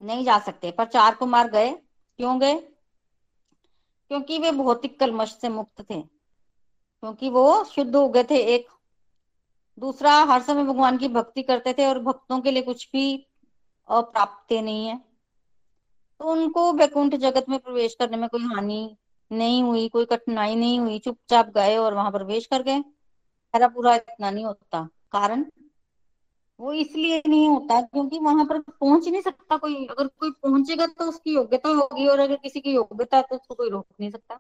नहीं जा सकते, पर चार कुमार गए। क्यों गए? क्योंकि वे भौतिक कलमश से मुक्त थे। क्योंकि वो शुद्ध हो गए थे एक। दूसरा, हर समय भगवान की भक्ति करते थे और भक्तों के लिए कुछ भी अप्राप्त नहीं है। तो उनको वैकुंठ जगत में प्रवेश करने में कोई हानि नहीं हुई, कोई कठिनाई नहीं हुई। चुपचाप गए और वहाँ प्रवेश कर गए। पूरा इतना नहीं होता। कारण? वो इसलिए नहीं होता क्योंकि वहाँ पर पहुँच नहीं सकता कोई। अगर कोई पहुंचेगा तो उसकी योग्यता होगी और अगर किसी की योग्यता है तो उसको कोई रोक नहीं सकता।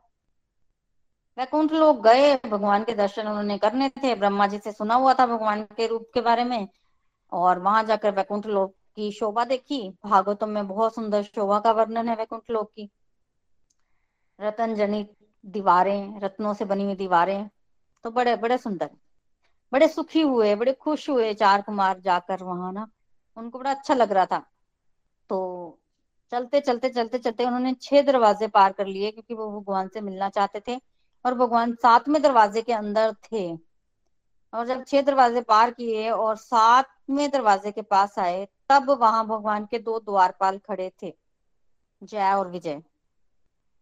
वैकुंठ लोग गए, भगवान के दर्शन उन्होंने करने थे, ब्रह्मा जी से सुना हुआ था भगवान के रूप के बारे में और वहाँ जाकर वैकुंठ लोग की शोभा देखी। भागवतम में बहुत सुंदर शोभा का वर्णन है वैकुंठ लोग की। रतन जनित दीवारें, रत्नों से बनी हुई दीवारें तो बड़े बड़े सुंदर। बड़े सुखी हुए, बड़े खुश हुए चार कुमार जाकर वहाँ ना। उनको बड़ा अच्छा लग रहा था। तो चलते चलते चलते चलते उन्होंने छह दरवाजे पार कर लिए क्योंकि वो भगवान से मिलना चाहते थे और भगवान सातवें दरवाजे के अंदर थे। और जब छह दरवाजे पार किए और सातवें दरवाजे के पास आए, तब वहाँ भगवान के दो द्वारपाल खड़े थे, जय और विजय।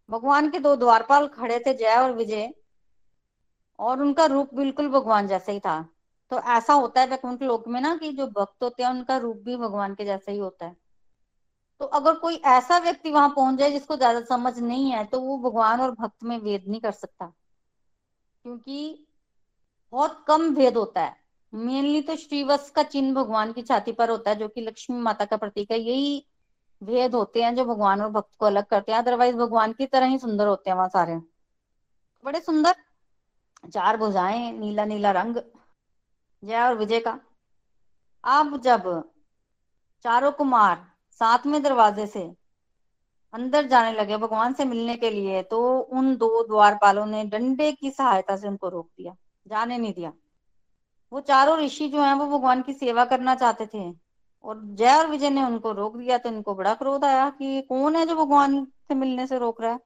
भगवान के दो द्वारपाल खड़े थे, जय और विजय। और उनका रूप बिल्कुल भगवान जैसा ही था। तो ऐसा होता है वैकुंठ लोक में ना कि जो भक्त होते हैं, उनका रूप भी भगवान के जैसा ही होता है। तो अगर कोई ऐसा व्यक्ति वहाँ पहुँच जाए जिसको ज़्यादा समझ नहीं है तो वो भगवान और भक्त में वेद नहीं कर सकता। क्योंकि बहुत कम भेद होता है। मेनली तो श्रीवत्स का चिन्ह भगवान की छाती पर होता है, जो कि लक्ष्मी माता का प्रतीक है। यही भेद होते हैं जो भगवान और भक्त को अलग करते हैं। अदरवाइज़ भगवान की तरह ही सुंदर होते हैं वहाँ सारे। बड़े सुंदर चार भुजाएँ, नीला नीला रंग, जय और विजय का। अब जब चारों कुमार सातवें दरवाजे से अंदर जाने लगे भगवान से मिलने के लिए तो उन दो द्वारपालों ने डंडे की सहायता से उनको रोक दिया, जाने नहीं दिया। वो चारों ऋषि जो हैं, वो भगवान की सेवा करना चाहते थे और जय और विजय ने उनको रोक दिया तो इनको बड़ा क्रोध आया कि कौन है जो भगवान से मिलने से रोक रहा है?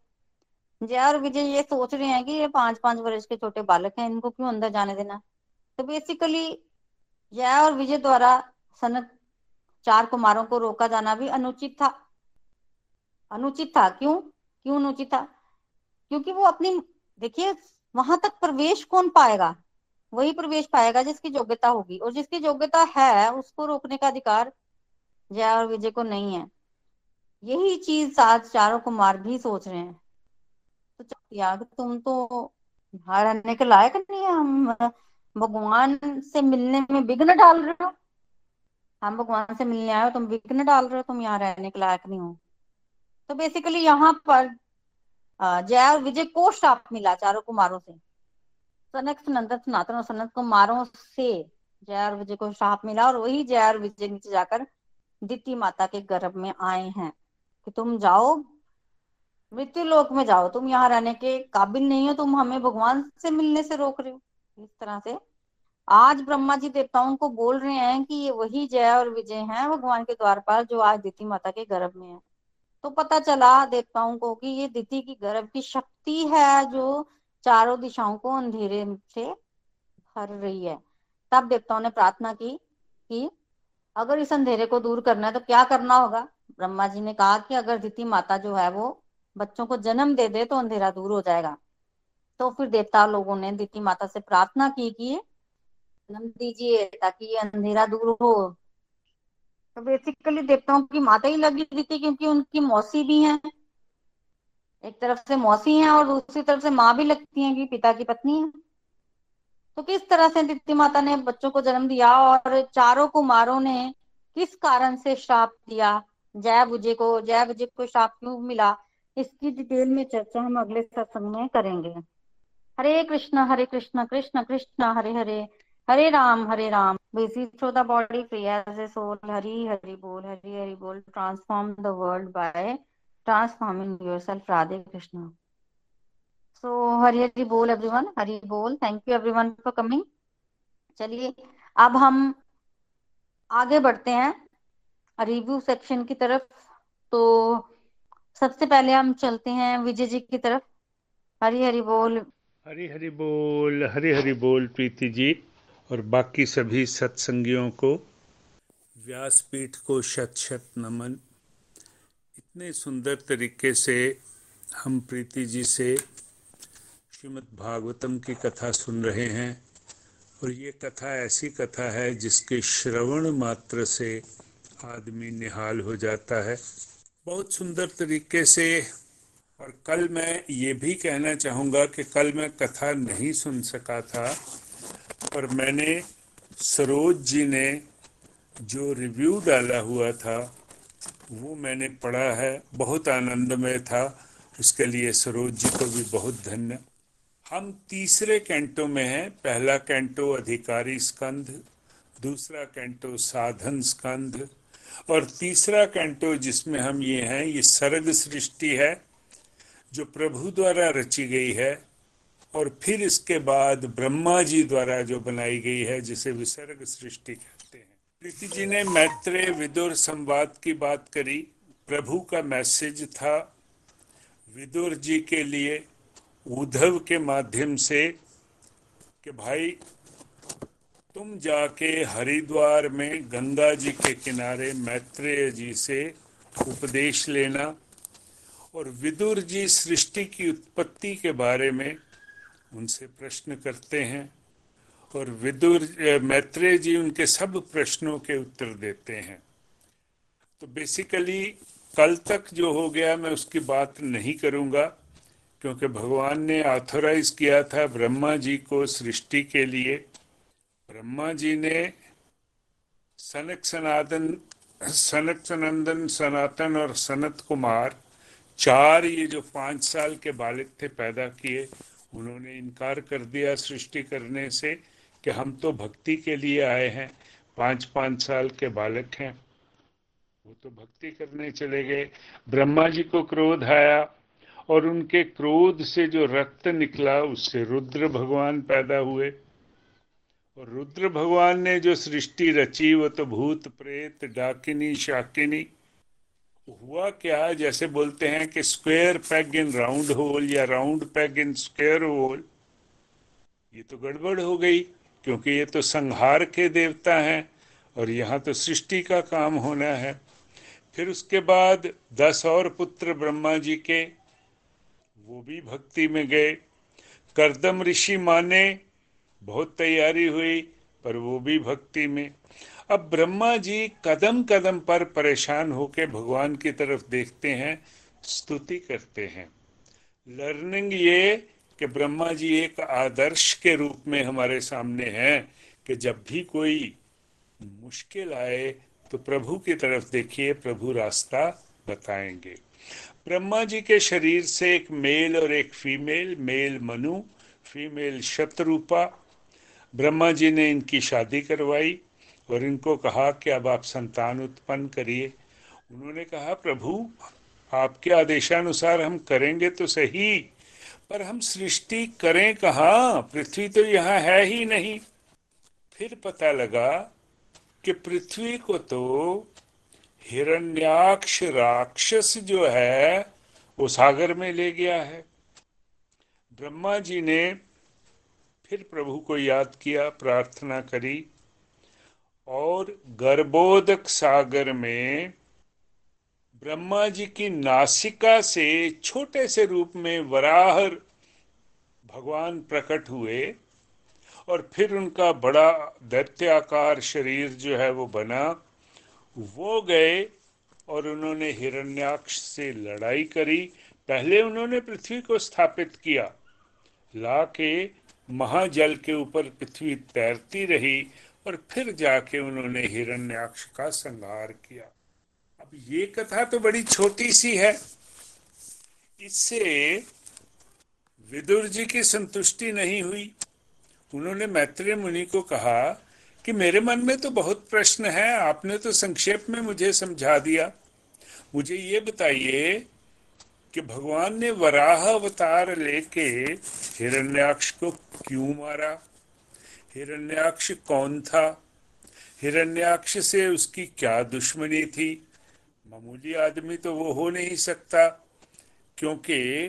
जय और विजय ये सोच रहे हैं कि ये पाँच पाँच वर्ष के छोटे बालक हैं, इनको क्यों अंदर जाने देना? तो बेसिकली जय और विजय द्वारा सनत चार कुमारों को रोका जाना भी अनुचित था। अनुचित था, क्यों? क्यों अनुचित था? क्योंकि वो अपनी, देखिए, वहाँ तक प्रवेश कौन पाएगा? वही प्रवेश पाएगा जिसकी योग्यता होगी, और जिसकी योग्यता है, उसको रोकने का अधिकार जय और विजय को नहीं है। यही चीज़ साथ चारों कुमार भी सोच रहे हैं। तो यार, तुम तो बाहर रहने के लायक नहीं है। हम, भगवान से मिलने में विघ्न डाल रहे हो। हम भगवान से मिलने आए हो, तुम विघ्न डाल रहे हो, तुम यहाँ रहने के लायक नहीं हो। तो बेसिकली यहाँ पर जय और विजय को श्राप मिला चारों कुमारों से। सनक सनंदन सनातन और सनत कुमारों से जय और विजय को श्राप मिला और वही जय और विजय नीचे जाकर दिति माता के गर्भ में आए हैं। कि तुम जाओ मृत्यु लोक में जाओ, तुम यहाँ रहने के काबिल नहीं हो, तुम हमें भगवान से मिलने से रोक रहे हो। इस तरह से आज ब्रह्मा जी देवताओं को बोल रहे हैं कि ये वही जय और विजय हैं भगवान के द्वार पर जो आज दिति माता के गर्भ में है। तो पता चला देवताओं को कि ये दिति की गर्भ की शक्ति है जो चारों दिशाओं को अंधेरे से भर रही है। तब देवताओं ने प्रार्थना की कि अगर इस अंधेरे को दूर करना है तो क्या करना होगा? ब्रह्मा जी ने कहा कि अगर दिति माता जो है वो बच्चों को जन्म दे दे तो अंधेरा दूर हो जाएगा। तो फिर देवता लोगों ने दिति माता से प्रार्थना की कि जन्म दीजिए ताकि ये अंधेरा दूर हो। तो बेसिकली देवताओं की माता ही लगी थी क्योंकि उनकी मौसी भी है। एक तरफ़ से मौसी है और दूसरी तरफ़ से माँ भी लगती है कि पिता की पत्नी है। तो किस तरह से दित्य माता ने बच्चों को जन्म दिया और चारों कुमारों ने किस कारण से श्राप दिया? जय बुझे को, जय बुझे को श्राप क्यों मिला? इसकी डिटेल में चर्चा हम अगले सत्संग में करेंगे। Hare Krishna Hare Krishna Krishna Krishna, Hare Hare Hare Ram Hare Ram. Basis the body prayers a soul Hari Hari बोल, हरि हरि बोल। Transform the world by transforming yourself Radhe Krishna. So Hari Hari बोल everyone Hari बोल। Thank you everyone for coming चलिए, अब हम आगे बढ़ते हैं। रिव्यू सेक्शन की तरफ़। तो सबसे पहले हम चलते हैं विजय जी की तरफ़। हरी हरी बोल। हरी हरी बोल, हरी हरी बोल प्रीति जी और बाकी सभी सत्संगियों को। व्यासपीठ को शत शत नमन। इतने सुंदर तरीके से हम प्रीति जी से श्रीमद् भागवतम की कथा सुन रहे हैं और ये कथा ऐसी कथा है जिसके श्रवण मात्र से आदमी निहाल हो जाता है। बहुत सुंदर तरीके से, और कल मैं ये भी कहना चाहूँगा कि कल मैं कथा नहीं सुन सका था, पर मैंने सरोज जी ने जो रिव्यू डाला हुआ था, वो मैंने पढ़ा है, बहुत आनंदमय था। उसके लिए सरोज जी को भी बहुत धन्य। हम तीसरे कैंटो में हैं। पहला कैंटो अधिकारी स्कंध, दूसरा कैंटो साधन स्कंध और तीसरा कैंटो जिसमें हम ये हैं, ये सर्ग सृष्टि है, जो प्रभु द्वारा रची गई है और फिर इसके बाद ब्रह्मा जी द्वारा जो बनाई गई है, जिसे विसर्ग सृष्टि कहते हैं। प्रीति जी ने मैत्रेय विदुर संवाद की बात करी। प्रभु का मैसेज था, विदुर जी के लिए उद्धव के माध्यम से कि भाई तुम जाके हरिद्वार में गंगा जी के किनारे मैत्रेय जी से उपदेश लेना और विदुर जी सृष्टि की उत्पत्ति के बारे में उनसे प्रश्न करते हैं और विदुर मैत्रेय जी उनके सब प्रश्नों के उत्तर देते हैं। तो बेसिकली कल तक जो हो गया मैं उसकी बात नहीं करूँगा, क्योंकि भगवान ने ऑथोराइज किया था ब्रह्मा जी को सृष्टि के लिए। ब्रह्मा जी ने सनक सनातन सनक सनंदन सनातन और सनत कुमार, चार ये जो पाँच साल के बालक थे पैदा किए, उन्होंने इनकार कर दिया सृष्टि करने से कि हम तो भक्ति के लिए आए हैं। पाँच पाँच साल के बालक हैं। वो तो भक्ति करने चले गए। ब्रह्मा जी को क्रोध आया और उनके क्रोध से जो रक्त निकला, उससे रुद्र भगवान पैदा हुए। और रुद्र भगवान ने जो सृष्टि रची, वो तो भूत, प्रेत, डाकिनी, शाकिनी। हुआ क्या? जैसे बोलते हैं कि square peg in round hole या round peg in square hole ये तो गड़बड़ हो गई, क्योंकि ये तो संहार के देवता हैं और यहाँ तो सृष्टि का काम होना है। फिर उसके बाद दस और पुत्र ब्रह्मा जी के, वो भी भक्ति में गए। करदम ऋषि माने बहुत तैयारी हुई, पर वो भी भक्ति में। अब ब्रह्मा जी कदम कदम पर परेशान होकर भगवान की तरफ़ देखते हैं, स्तुति करते हैं। लर्निंग ये कि ब्रह्मा जी एक आदर्श के रूप में हमारे सामने हैं कि जब भी कोई मुश्किल आए तो प्रभु की तरफ़ देखिए, प्रभु रास्ता बताएँगे। ब्रह्मा जी के शरीर से एक मेल और एक female, male Manu, female Shatrupa Brahma ji ने इनकी शादी करवाई और इनको कहा कि अब आप संतान उत्पन्न करिए। उन्होंने कहा, प्रभु, आपके आदेशानुसार हम करेंगे तो सही, पर हम सृष्टि करें कहा? पृथ्वी तो यहाँ है ही नहीं। फिर पता लगा कि पृथ्वी को तो हिरण्याक्ष राक्षस जो है, वो सागर में ले गया है। ब्रह्मा जी ने फिर प्रभु को याद किया, प्रार्थना करी। और गर्भोदक सागर में ब्रह्मा जी की नासिका से छोटे से रूप में वराह भगवान प्रकट हुए और फिर उनका बड़ा दैत्याकार शरीर जो है वो बना। वो गए और उन्होंने हिरण्याक्ष से लड़ाई करी। पहले उन्होंने पृथ्वी को स्थापित किया। ला के महाजल के ऊपर पृथ्वी तैरती रही और फिर जाके उन्होंने हिरण्याक्ष का संहार किया। अब ये कथा तो बड़ी छोटी सी है। इससे विदुर जी की संतुष्टि नहीं हुई। उन्होंने मैत्रेय मुनि को कहा कि मेरे मन में तो बहुत प्रश्न है, आपने तो संक्षेप में मुझे समझा दिया। मुझे ये बताइए कि भगवान ने वराह अवतार लेके हिरण्याक्ष को क्यों मारा? हिरण्याक्ष कौन था? हिरण्याक्ष से उसकी क्या दुश्मनी थी? मामूली आदमी तो वो हो नहीं सकता, क्योंकि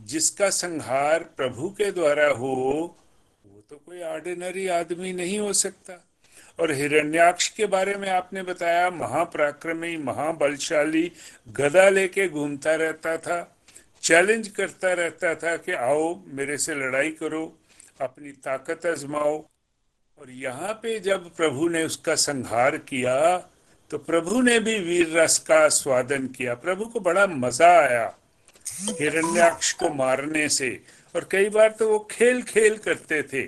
जिसका संहार प्रभु के द्वारा हो, वो तो कोई ऑर्डिनरी आदमी नहीं हो सकता। और हिरण्याक्ष के बारे में आपने बताया, महापराक्रमी, महाबलशाली, गदा लेके घूमता रहता था। चैलेंज करता रहता था कि आओ, मेरे से लड़ाई करो, अपनी ताकत आजमाओ। और यहाँ पे जब प्रभु ने उसका संहार किया तो प्रभु ने भी वीर रस का स्वादन किया। प्रभु को बड़ा मज़ा आया हिरण्याक्ष को मारने से। और कई बार तो वो खेल खेल करते थे।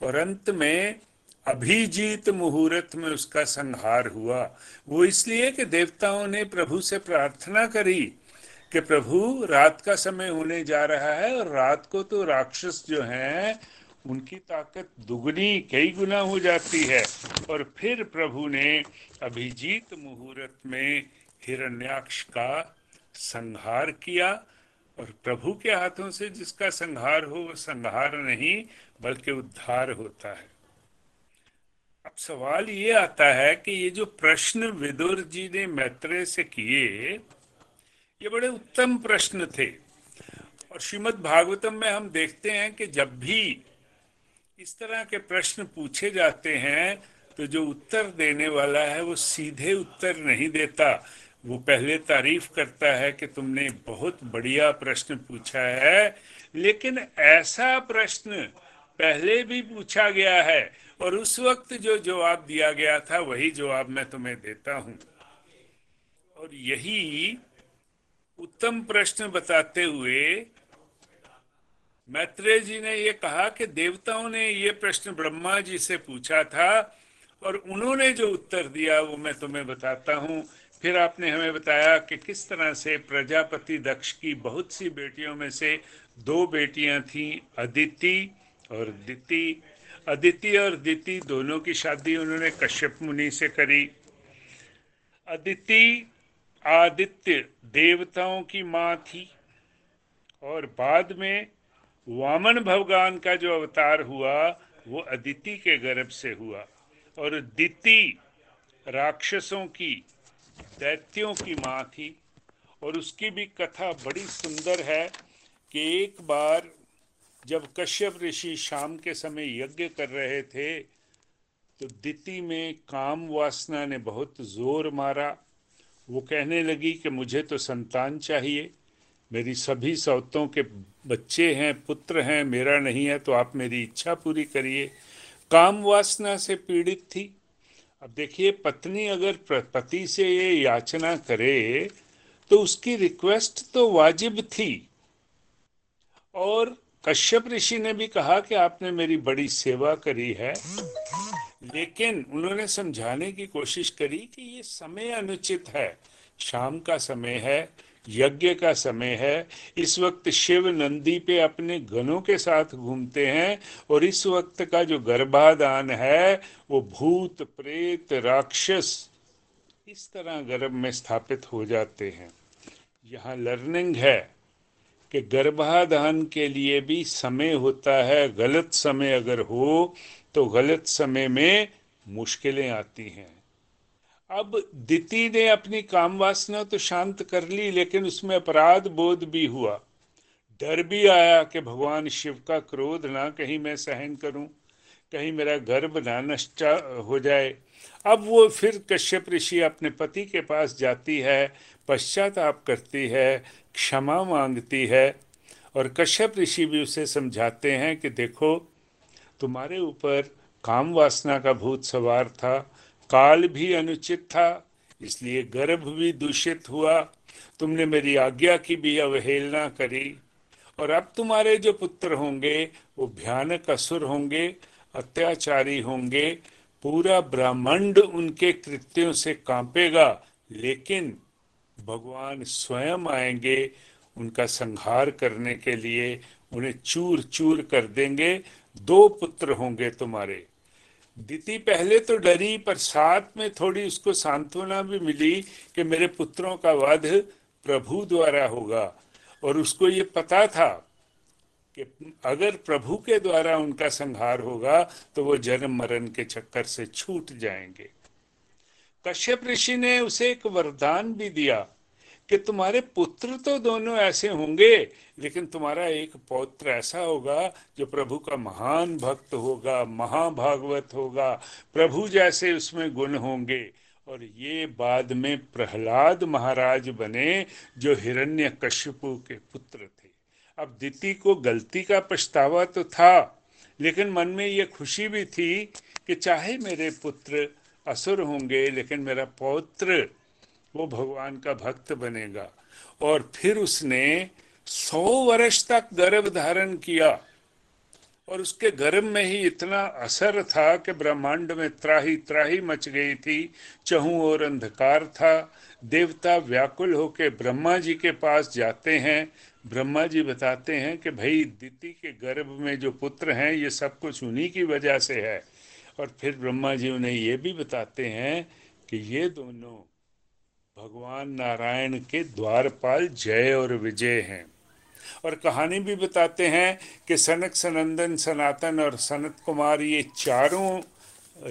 और अंत में अभिजीत मुहूर्त में उसका संहार हुआ। वो इसलिए कि देवताओं ने प्रभु से प्रार्थना करी कि प्रभु रात का समय होने जा रहा है और रात को तो राक्षस जो हैं, उनकी ताकत दुगनी, कई गुना हो जाती है। और फिर प्रभु ने अभिजीत मुहूर्त में हिरण्याक्ष का संहार किया और प्रभु के हाथों से जिसका संहार हो, वो संहार नहीं, बल्कि उद्धार होता है। अब सवाल ये आता है कि ये जो प्रश्न विदुर जी ने मैत्रेय से किए ये बड़े उत्तम प्रश्न थे। और श्रीमद् भागवतम में हम देखते हैं कि जब भी इस तरह के प्रश्न पूछे जाते हैं तो जो उत्तर देने वाला है, वो सीधे उत्तर नहीं देता। वो पहले तारीफ़ करता है कि तुमने बहुत बढ़िया प्रश्न पूछा है, लेकिन ऐसा प्रश्न पहले भी पूछा गया है, और उस वक्त जो जवाब दिया गया था, वही जवाब मैं तुम्हें देता हूँ। और यही उत्तम प्रश्न बताते हुए मैत्रेय जी ने ये कहा कि देवताओं ने ये प्रश्न ब्रह्मा जी से पूछा था और उन्होंने जो उत्तर दिया वो मैं तुम्हें बताता हूँ। फिर आपने हमें बताया कि किस तरह से प्रजापति दक्ष की बहुत सी बेटियों में से दो बेटियाँ थीं, अदिति और दिति। अदिति और दिति दोनों की शादी उन्होंने कश्यप मुनि से करी। अदिति आदित्य देवताओं की माँ थी। और बाद में वामन भगवान का जो अवतार हुआ, वो अदिति के गर्भ से हुआ। और दिति राक्षसों की, दैत्यों की माँ थी। और उसकी भी कथा बड़ी सुंदर है कि एक बार जब कश्यप ऋषि शाम के समय यज्ञ कर रहे थे तो दिति में काम वासना ने बहुत ज़ोर मारा। वो कहने लगी कि मुझे तो संतान चाहिए। मेरी सभी सौतों के बच्चे हैं, पुत्र हैं, मेरा नहीं है तो आप मेरी इच्छा पूरी करिए। काम वासना से पीड़ित थी। अब देखिए, पत्नी अगर पति से ये याचना करे तो उसकी रिक्वेस्ट तो वाजिब थी। और कश्यप ऋषि ने भी कहा कि आपने मेरी बड़ी सेवा करी है। लेकिन उन्होंने समझाने की कोशिश करी कि ये समय अनुचित है। शाम का समय है, यज्ञ का समय है, इस वक्त शिव नंदी पे अपने गनों के साथ घूमते हैं और इस वक्त का जो गर्भाधान है, वो भूत, प्रेत, राक्षस इस तरह गर्भ में स्थापित हो जाते हैं। यहाँ लर्निंग है कि गर्भाधान के लिए भी समय होता है, गलत समय अगर हो तो गलत समय में मुश्किलें आती हैं। अब दिति ने अपनी काम वासना तो शांत कर ली, लेकिन उसमें अपराध बोध भी हुआ। डर भी आया कि भगवान शिव का क्रोध ना कहीं मैं सहन करूँ, कहीं मेरा गर्भ ना नष्ट हो जाए। अब वो फिर कश्यप ऋषि अपने पति के पास जाती है, पश्चाताप करती है, क्षमा मांगती है, और कश्यप ऋषि भी उसे समझाते हैं कि देखो तुम्हारे ऊपर काम वासना का भूत सवार था, काल भी अनुचित था, इसलिए गर्भ भी दूषित हुआ। तुमने मेरी आज्ञा की भी अवहेलना करी। और अब तुम्हारे जो पुत्र होंगे, वो भयानक असुर होंगे, अत्याचारी होंगे। पूरा ब्रह्मांड उनके कृत्यों से कांपेगा, लेकिन भगवान स्वयं आएँगे, उनका संहार करने के लिए उन्हें चूर चूर कर देंगे दो पुत्र होंगे तुम्हारे। दीति पहले तो डरी, पर साथ में थोड़ी उसको सांत्वना भी मिली कि मेरे पुत्रों का वध प्रभु द्वारा होगा। और उसको ये पता था कि अगर प्रभु के द्वारा उनका संहार होगा तो वो जन्म मरण के चक्कर से छूट जाएँगे। कश्यप ऋषि ने उसे एक वरदान भी दिया। कि तुम्हारे पुत्र तो दोनों ऐसे होंगे, लेकिन तुम्हारा एक पौत्र ऐसा होगा जो प्रभु का महान भक्त होगा, महाभागवत होगा, प्रभु जैसे उसमें गुण होंगे। और ये बाद में प्रहलाद महाराज बने, जो हिरण्य कश्यपु के पुत्र थे। अब दिति को गलती का पछतावा तो था, लेकिन मन में ये खुशी भी थी कि चाहे मेरे पुत्र असुर होंगे, लेकिन मेरा पौत्र वो भगवान का भक्त बनेगा। और फिर उसने सौ वर्ष तक गर्भ धारण किया। और उसके गर्भ में ही इतना असर था कि ब्रह्मांड में त्राही त्राही मच गई थी, चहु और अंधकार था। देवता व्याकुल होके ब्रह्मा जी के पास जाते हैं। ब्रह्मा जी बताते हैं कि भाई, दिति के गर्भ में जो पुत्र हैं, ये सब कुछ उन्हीं की वजह से है। और फिर ब्रह्मा जी उन्हें ये भी बताते हैं कि ये दोनों भगवान नारायण के द्वारपाल जय और विजय हैं। और कहानी भी बताते हैं कि सनक, सनंदन, सनातन और सनत कुमार ये चारों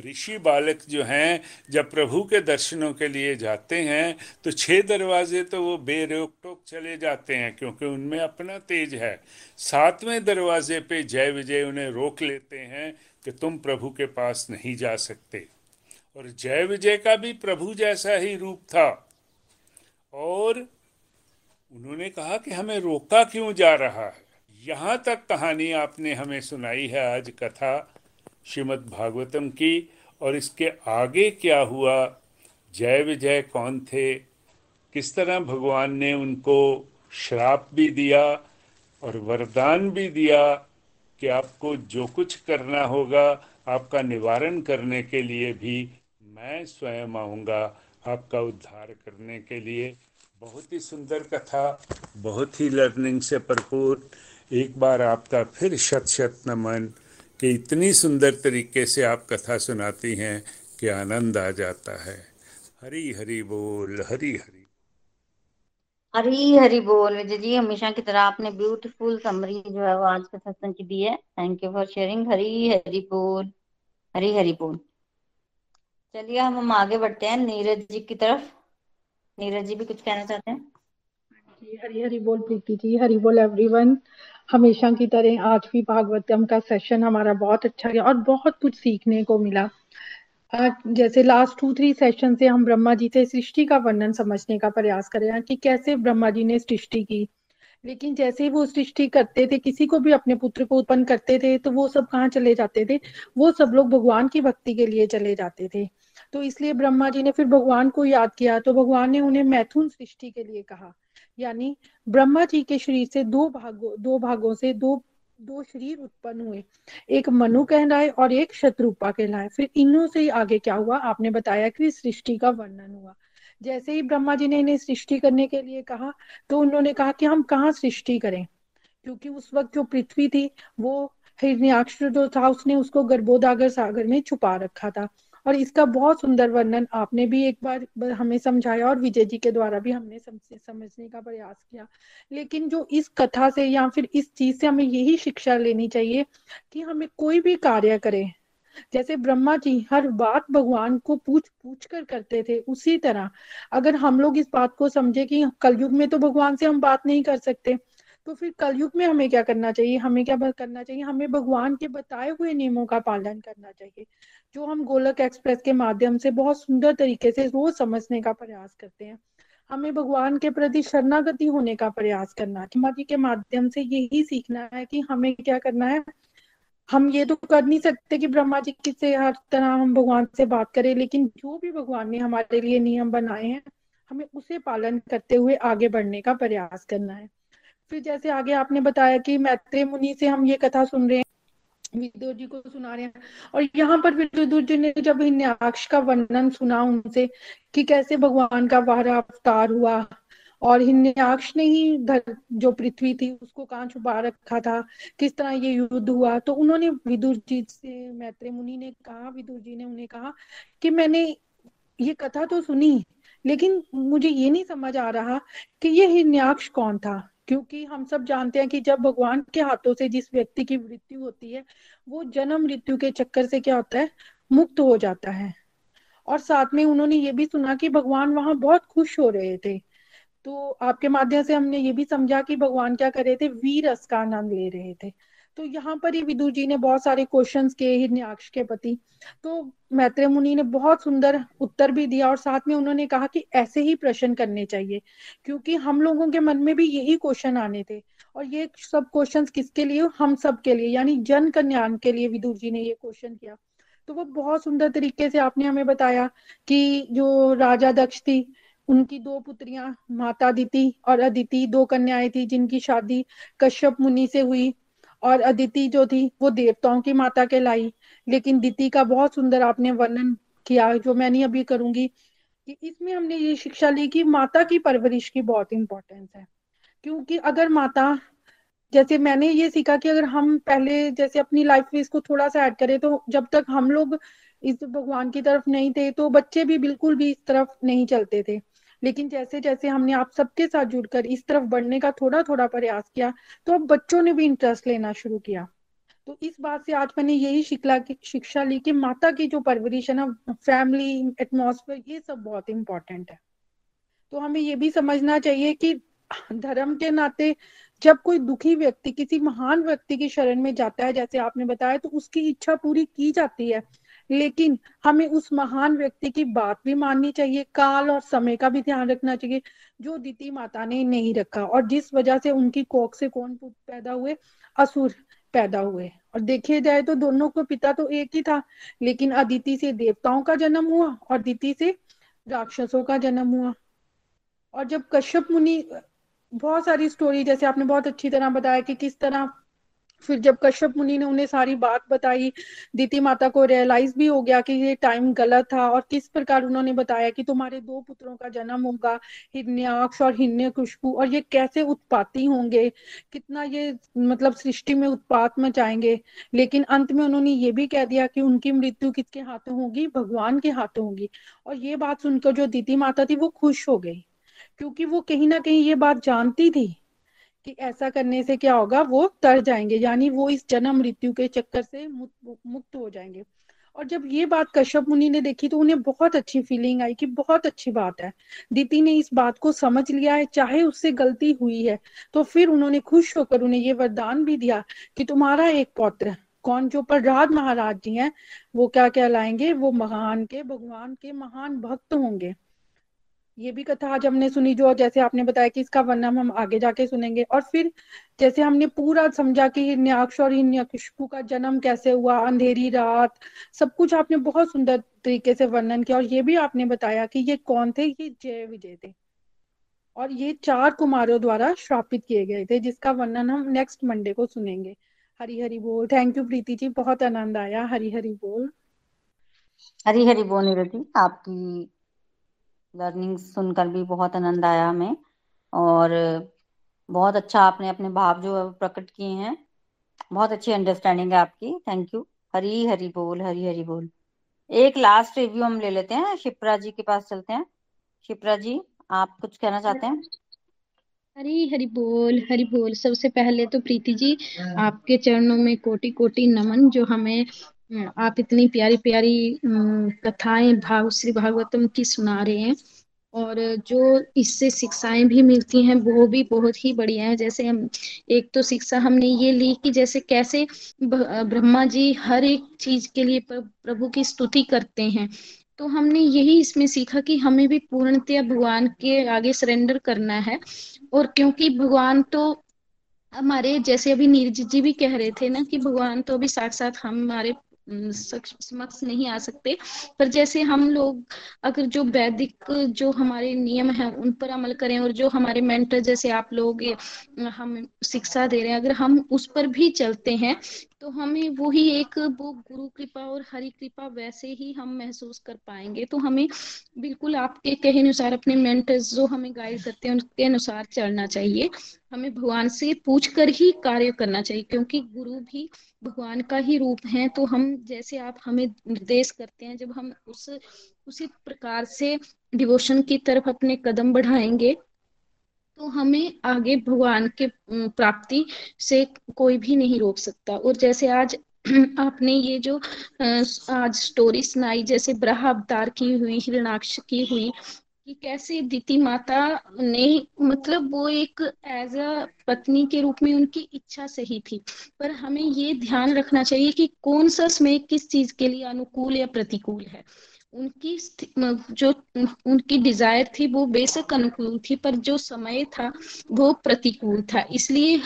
ऋषि बालक जो हैं, जब प्रभु के दर्शनों के लिए जाते हैं तो छह दरवाजे तो वो बेरोक टोक चले जाते हैं, क्योंकि उनमें अपना तेज है। सातवें दरवाजे पे जय विजय उन्हें रोक लेते हैं कि तुम प्रभु के पास नहीं जा सकते। और जय विजय का भी प्रभु जैसा ही रूप था। और उन्होंने कहा कि हमें रोका क्यों जा रहा है? यहाँ तक कहानी आपने हमें सुनाई है आज कथा श्रीमद् भागवतम की, और इसके आगे क्या हुआ? जय विजय, कौन थे? किस तरह भगवान ने उनको श्राप भी दिया और वरदान भी दिया कि आपको जो कुछ करना होगा, आपका निवारण करने के लिए भी मैं स्वयं आऊँगा। आपका उद्धार करने के लिए। बहुत ही सुंदर कथा, बहुत ही लर्निंग से भरपूर। एक बार आपका फिर शत शत नमन, कि इतनी सुंदर तरीके से आप कथा सुनाती हैं कि आनंद आ जाता है। हरी हरी बोल, हरी हरी। हरी हरी बोल, विजय जी, हमेशा की तरह आपने ब्यूटीफुल समरी जो है वो आज के सत्संग की दी है। Thank you for sharing Hari Hari बोल, हरी हरी बोल। चलिए, हम हम आगे बढ़ते हैं, नीरज जी की तरफ़। नीरज जी भी कुछ कहना चाहते हैं? जी, हरी हरी बोल प्रीति जी, हरी बोल एवरीवन हमेशा की तरह आज भी भागवतम का सेशन हमारा बहुत अच्छा गया और बहुत कुछ सीखने को मिला। जैसे लास्ट टू थ्री सेशन से हम ब्रह्मा जी से सृष्टि का वर्णन समझने का प्रयास कर रहे हैं कि कैसे ब्रह्मा जी ने सृष्टि की। लेकिन जैसे ही वो सृष्टि करते थे, किसी को भी अपने पुत्र को उत्पन्न करते थे तो वो सब कहाँ चले जाते थे? वो सब लोग भगवान की भक्ति के लिए चले जाते थे। तो इसलिए ब्रह्मा जी ने फिर भगवान को याद किया तो भगवान ने उन्हें मैथुन सृष्टि के लिए कहा। यानी ब्रह्मा जी के शरीर से दो भागों दो भागों से दो दो शरीर उत्पन्न हुए। एक मनु कहलाए और एक शत्रुपा कहलाए। फिर इनों से ही आगे क्या हुआ? आपने बताया कि सृष्टि का वर्णन हुआ। जैसे ही ब्रह्मा जी ने इन्हें सृष्टि करने के लिए कहा तो उन्होंने कहा कि हम कहाँ सृष्टि करें? क्योंकि उस वक्त जो पृथ्वी थी, वो हिरण्याक्ष जो था, उसने उसको गर्भोदागर सागर में छुपा रखा था। और इसका बहुत सुंदर वर्णन आपने भी एक बार हमें समझाया और विजय जी के द्वारा भी हमने समझने का प्रयास किया। लेकिन जो इस कथा से या फिर इस चीज़ से हमें यही शिक्षा लेनी चाहिए कि हमें कोई भी कार्य करें जैसे ब्रह्मा जी हर बात भगवान को पूछ पूछ कर करते थे उसी तरह। अगर हम लोग इस बात को समझे कि कलयुग में तो भगवान से हम बात नहीं कर सकते तो फिर कलयुग में हमें क्या करना चाहिए? हमें क्या करना चाहिए? हमें भगवान के बताए हुए नियमों का पालन करना चाहिए, जो हम गोलक एक्सप्रेस के माध्यम से बहुत सुंदर तरीके से रोज समझने का प्रयास करते हैं। हमें भगवान के प्रति शरणागति होने का प्रयास करना जी के माध्यम से यही सीखना है कि हमें क्या करना है? हम ये तो कर नहीं सकते कि ब्रह्मा जी से हर तरह हम भगवान से बात करें, लेकिन जो भी भगवान ने हमारे लिए नियम बनाए हैं, हमें उसे पालन करते हुए आगे बढ़ने का प्रयास करना है। फिर जैसे आगे आपने बताया कि मैत्रेय मुनि से हम ये कथा सुन रहे हैं, विदुर जी को सुना रहे हैं, और यहाँ पर विदुर जी ने जब हिन्याक्ष का वर्णन सुना उनसे कि कैसे भगवान का बारह अवतार हुआ और हिन्याक्ष ने ही जो पृथ्वी थी, उसको कहाँ छुपा रखा था? किस तरह ये युद्ध हुआ? तो उन्होंने विदुर जी से मैत्रेय मुनि ने कहा विदुर जी ने उन्हें कहा कि मैंने ये कथा तो सुनी, लेकिन मुझे ये नहीं समझ आ रहा कि ये हिन्याक्ष कौन था? क्योंकि हम सब जानते हैं कि जब भगवान के हाथों से जिस व्यक्ति की मृत्यु होती है, वो जन्म मृत्यु के चक्कर से क्या होता है? मुक्त हो जाता है। और साथ में उन्होंने ये भी सुना कि भगवान वहाँ बहुत खुश हो रहे थे। तो आपके माध्यम से हमने ये भी समझा कि भगवान क्या कर रहे थे? वीर रस का आनंद ले रहे थे। तो यहाँ पर ही विदुर जी ने बहुत सारे क्वेश्चन किए हिरण्याक्ष के पति तो मैत्रेय मुनि ने बहुत सुंदर उत्तर भी दिया और साथ में उन्होंने कहा कि ऐसे ही प्रश्न करने चाहिए, क्योंकि हम लोगों के मन में भी यही क्वेश्चन आने थे। और ये सब क्वेश्चंस किसके लिए? हम सब के लिए, यानी जन कल्याण के लिए विदुर जी ने ये क्वेश्चन किया। तो वो बहुत सुंदर तरीके से आपने हमें बताया कि जो राजा दक्ष थी उनकी दो पुत्रियाँ, माता दिति और अदिति, दो कन्याएँ थी जिनकी शादी कश्यप मुनि से हुई और अदिति जो थी वो देवताओं की माता कहलाई। लेकिन दिति का बहुत सुंदर आपने वर्णन किया, जो मैं नहीं अभी करूँगी, कि इसमें हमने ये शिक्षा ली कि माता की परवरिश की बहुत इंपॉर्टेंस है। क्योंकि अगर माता, जैसे मैंने ये सीखा कि अगर हम पहले जैसे अपनी लाइफ में इसको थोड़ा सा ऐड करें तो जब तक हम लोग इस भगवान की तरफ़ नहीं थे तो बच्चे भी बिल्कुल भी इस तरफ़ नहीं चलते थे। लेकिन जैसे जैसे हमने आप सबके साथ जुड़कर इस तरफ़ बढ़ने का थोड़ा थोड़ा प्रयास किया तो अब बच्चों ने भी इंटरेस्ट लेना शुरू किया। तो इस बात से आज मैंने यही शिक्षा की, शिक्षा ली कि माता की जो परवरिश है ना फैमिली एटमोसफेयर ये सब बहुत इंपॉर्टेंट है। तो हमें ये भी समझना चाहिए कि धर्म के नाते जब कोई दुखी व्यक्ति किसी महान व्यक्ति की शरण में जाता है, जैसे आपने बताया तो उसकी इच्छा पूरी की जाती है। लेकिन हमें उस महान व्यक्ति की बात भी माननी चाहिए, काल और समय का भी ध्यान रखना चाहिए, जो दीति माता ने नहीं रखा और जिस वजह से उनकी कोख से कौन पैदा हुए? असुर पैदा हुए। और देखे जाए तो दोनों को पिता तो एक ही था, लेकिन अदिति से देवताओं का जन्म हुआ और दिति से राक्षसों का जन्म हुआ। और जब कश्यप मुनि, बहुत सारी स्टोरी जैसे आपने बहुत अच्छी तरह बताया कि किस तरह फिर जब कश्यप मुनि ने उन्हें सारी बात बताई, दीति माता को रियलाइज़ भी हो गया कि ये टाइम गलत था और किस प्रकार उन्होंने बताया कि तुम्हारे दो पुत्रों का जन्म होगा, हिरण्याक्ष और हिरण्य खुशबू, और ये कैसे उत्पाती होंगे? कितना ये मतलब सृष्टि में उत्पात मचाएँगे? लेकिन अंत में उन्होंने ये भी कह दिया कि उनकी मृत्यु किसके हाथों होगी? भगवान के हाथों होगी। और ये बात सुनकर जो दीति माता थी, वो खुश हो गई, क्योंकि वो कहीं ना कहीं ये बात जानती थी। कि ऐसा करने से क्या होगा, वो तर जाएँगे, यानी वो इस जन्म मृत्यु के चक्कर से मुक्त हो जाएँगे। और जब ये बात कश्यप मुनि ने देखी तो उन्हें बहुत अच्छी फीलिंग आई कि बहुत अच्छी बात है। दीति ने इस बात को समझ लिया है, चाहे उससे गलती हुई है तो फिर उन्होंने खुश होकर उन्हें ये वरदान भी दिया कि तुम्हारा एक पौत्र कौन जो प्रहलाद महाराज जी हैं, वो क्या कहलाएँगे? वो महान के, भगवान के महान भक्त होंगे। ये भी कथा आज हमने सुनी जो जैसे आपने बताया कि इसका वर्णन हम आगे जाके सुनेंगे। और फिर जैसे हमने पूरा समझा कि हिरण्याक्ष और हिरण्यकशिपु का जन्म कैसे हुआ, अंधेरी रात, सब कुछ आपने बहुत सुंदर तरीके से वर्णन किया और ये भी आपने बताया कि ये कौन थे? ये जय विजय थे। और ये चार कुमारों द्वारा श्रापित किए गए थे, जिसका वर्णन हम नेक्स्ट मंडे को सुनेंगे। हरी हरी बोल। Thank you Preeti ji. बहुत आनंद आया। हरी हरी बोल। हरी हरी बोल निरति आपकी लर्निंग सुनकर भी बहुत आनंद आया हमें। और बहुत अच्छा आपने अपने भाव जो प्रकट किए हैं, बहुत अच्छी अंडरस्टैंडिंग है आपकी। थैंक यू हरी हरी बोल, हरी हरी बोल। एक लास्ट रिव्यू हम ले लेते हैं। शिप्रा जी के पास चलते हैं। शिप्रा जी, आप कुछ कहना चाहते हैं? हरी हरी बोल हरी बोल। सबसे पहले तो प्रीति जी, आपके चरणों में कोटि कोटि नमन जो हमें आप इतनी प्यारी प्यारी कथाएँ भाव, श्री भागवतम की सुना रहे हैं और जो इससे शिक्षाएँ भी मिलती हैं, वो भी बहुत ही बढ़िया है। जैसे हम, एक तो शिक्षा हमने ये ली कि जैसे कैसे ब्रह्मा जी हर एक चीज़ के लिए प्रभु की स्तुति करते हैं। तो हमने यही इसमें सीखा कि हमें भी पूर्णतया भगवान के आगे सरेंडर करना है और क्योंकि भगवान तो हमारे, जैसे अभी नीरज जी भी कह रहे थे ना कि भगवान तो अभी साथ साथ हमारे समक्ष नहीं आ सकते। पर जैसे हम लोग अगर जो वैदिक जो हमारे नियम है, उन पर अमल करें और जो हमारे मेंटर जैसे आप लोग, हम शिक्षा दे रहे हैं, अगर हम उस पर भी चलते हैं तो हमें वही एक वो गुरु कृपा और हरि कृपा वैसे ही हम महसूस कर पाएँगे। तो हमें बिल्कुल आपके कहे अनुसार, अपने मेंटर्स जो हमें गाइड करते हैं, उनके अनुसार चलना चाहिए। हमें भगवान से पूछ कर ही कार्य करना चाहिए, क्योंकि गुरु भी भगवान का ही रूप है। तो हम जैसे आप हमें निर्देश करते हैं, जब हम उस, उसी प्रकार से डिवोशन की तरफ़ अपने कदम बढ़ाएँगे तो हमें आगे भगवान के प्राप्ति से कोई भी नहीं रोक सकता। और जैसे आज *clears throat* आपने ये जो आज स्टोरी सुनाई, जैसे ब्रह अवतार की हुई, हिरणाक्ष की हुई, कि कैसे दीति माता ने मतलब वो एक एज अ पत्नी के रूप में उनकी इच्छा सही थी। पर हमें ये ध्यान रखना चाहिए कि कौन सा समय किस चीज़ के लिए अनुकूल या प्रतिकूल है। उनकी जो उनकी डिज़ायर थी, वो बेशक अनुकूल थी, पर जो समय था, वो प्रतिकूल था। इसलिए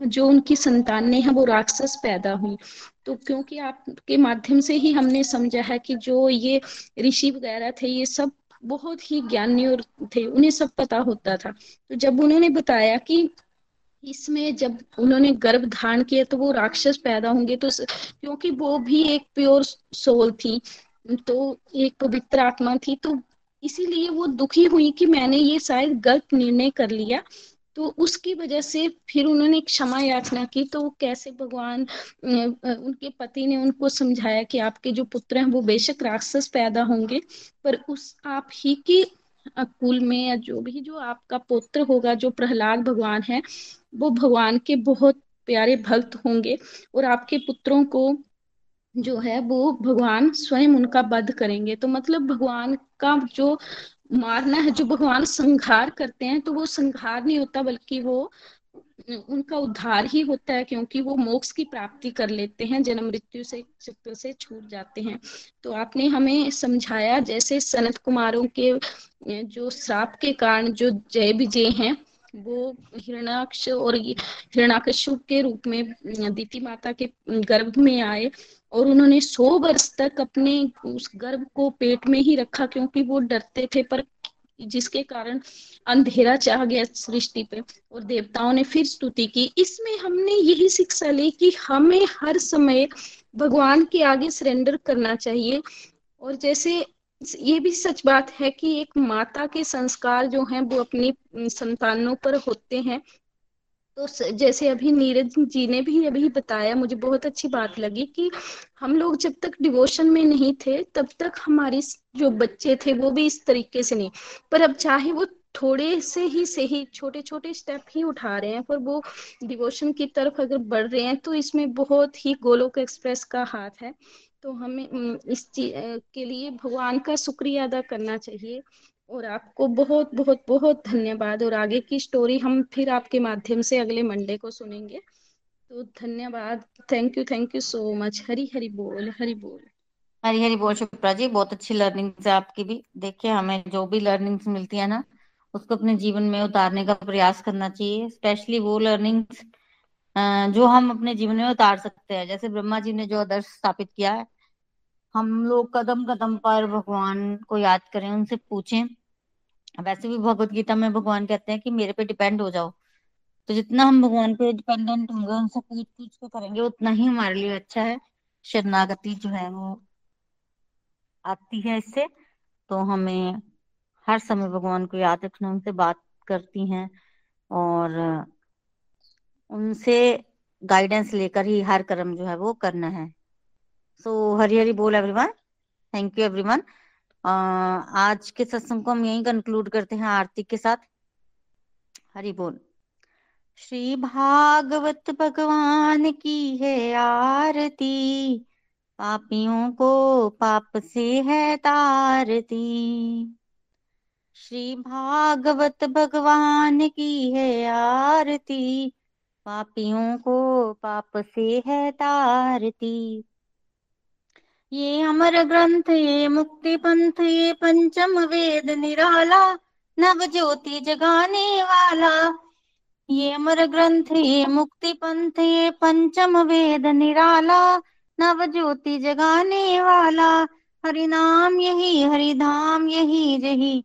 जो उनकी संतान है, वो राक्षस पैदा हुई। तो क्योंकि आपके माध्यम से ही हमने समझा है कि जो ये ऋषि वगैरह थे, ये सब बहुत ही ज्ञानी और थे, उन्हें सब पता होता था। तो जब उन्होंने बताया कि इसमें जब उन्होंने गर्भ धारण किया तो वो राक्षस पैदा होंगे तो क्योंकि वो भी एक प्योर सोल थी तो एक पवित्र आत्मा थी तो इसीलिए वो दुखी हुई कि मैंने ये शायद गलत निर्णय कर लिया। तो उसकी वजह से फिर उन्होंने क्षमा याचना की तो कैसे भगवान उनके पति ने उनको समझाया कि आपके जो पुत्र हैं वो बेशक राक्षस पैदा होंगे, पर उस आप ही की कुल में या जो भी जो आपका पुत्र होगा, जो प्रहलाद भगवान है, वो भगवान के बहुत प्यारे भक्त होंगे और आपके पुत्रों को जो है वो भगवान स्वयं उनका वध करेंगे। तो मतलब भगवान का जो मारना है, जो भगवान संहार करते हैं तो वो संहार नहीं होता, बल्कि वो उनका उद्धार ही होता है, क्योंकि वो मोक्ष की प्राप्ति कर लेते हैं, जन्म मृत्यु से चक्र से छूट जाते हैं। तो आपने हमें समझाया, जैसे सनत कुमारों के, जो श्राप के कारण जो जय विजय हैं वो हिरणाक्ष और हिरणाकशु के रूप में, दीति माता के गर्भ में आए और उन्होंने सौ वर्ष तक अपने उस गर्भ को पेट में ही रखा क्योंकि वो डरते थे, पर जिसके कारण अंधेरा चाह गया सृष्टि पे और देवताओं ने फिर स्तुति की। इसमें हमने यही शिक्षा ली कि हमें हर समय भगवान के आगे सरेंडर करना चाहिए और जैसे ये भी सच बात है कि एक माता के संस्कार जो हैं, वो अपनी संतानों पर होते हैं। तो जैसे अभी नीरज जी ने भी अभी बताया, मुझे बहुत अच्छी बात लगी कि हम लोग जब तक डिवोशन में नहीं थे, तब तक हमारी जो बच्चे थे, वो भी इस तरीके से नहीं। पर अब चाहे वो थोड़े से ही सही छोटे छोटे स्टेप ही उठा रहे हैं, पर वो डिवोशन की तरफ़ अगर बढ़ रहे हैं तो इसमें बहुत ही गोलोक एक्सप्रेस का हाथ है। तो हमें इस चीज़ के लिए भगवान का शुक्रिया अदा करना चाहिए। और आपको बहुत बहुत बहुत धन्यवाद। और आगे की स्टोरी हम फिर आपके माध्यम से अगले मंडे को सुनेंगे। तो धन्यवाद। Thank you thank you so much Hari Hari बोल हरी बोल। हरी हरी बोल शिप्रा जी। बहुत अच्छी लर्निंग्स है आपकी भी। देखिए, हमें जो भी लर्निंग्स मिलती है ना, उसको अपने जीवन में उतारने का प्रयास करना चाहिए। स्पेशली वो लर्निंग्स जो हम अपने जीवन में उतार सकते हैं। जैसे ब्रह्मा जी ने जो आदर्श स्थापित किया है, हम लोग कदम कदम पर भगवान को याद करें, उनसे पूछें। वैसे भी भगवत गीता में भगवान कहते हैं कि मेरे पे डिपेंड हो जाओ। तो जितना हम भगवान पे डिपेंडेंट होंगे, उनसे पूछ पूछ के करेंगे, उतना ही हमारे लिए अच्छा है। शरणागति जो है वो आती है इससे। तो हमें हर समय भगवान को याद रखना, उनसे बात करती हैं और उनसे गाइडेंस लेकर ही हर कर्म जो है वो करना है। सो हरी हरी बोल एवरीवन थैंक यू एवरीवन आज के सत्संग को हम यही कंक्लूड करते हैं आरती के साथ। हरी बोल। श्री भागवत भगवान की है आरती, पापियों को पाप से है तारती। श्री भागवत भगवान की है आरती पापियों को पाप से है तारती। ये अमर ग्रंथ, ये मुक्ति पंथ, ये पंचम वेद निराला नव ज्योति जगाने वाला। ये अमर ग्रंथ, ये मुक्ति पंथ, ये पंचम वेद निराला नव ज्योति जगाने वाला। हरि नाम यही, हरि धाम यही रही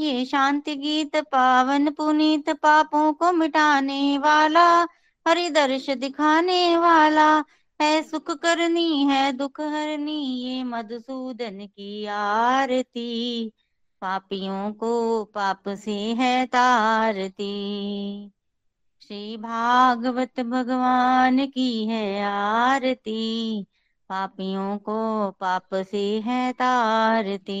ये शांति गीत पावन पुनीत पापों को मिटाने वाला हरि दर्श दिखाने वाला। है सुख करनी, है दुख हरनी, ये मधुसूदन की आरती। पापियों को पाप से है तारती। श्री भागवत भगवान की है आरती। पापियों को पाप से है तारती।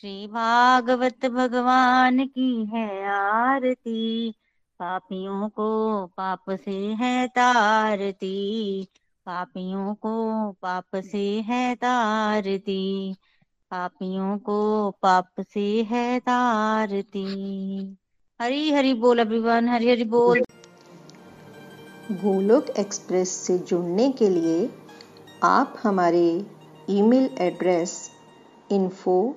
श्री भागवत भगवान की है आरती। पापियों को पाप से है तारती। पापियों को पाप से है तारती। पापियों को पाप से है तारती। हरी हरी बोल एवरीवन हरी हरी बोल। गोलोक एक्सप्रेस से जुड़ने के लिए आप हमारे email address info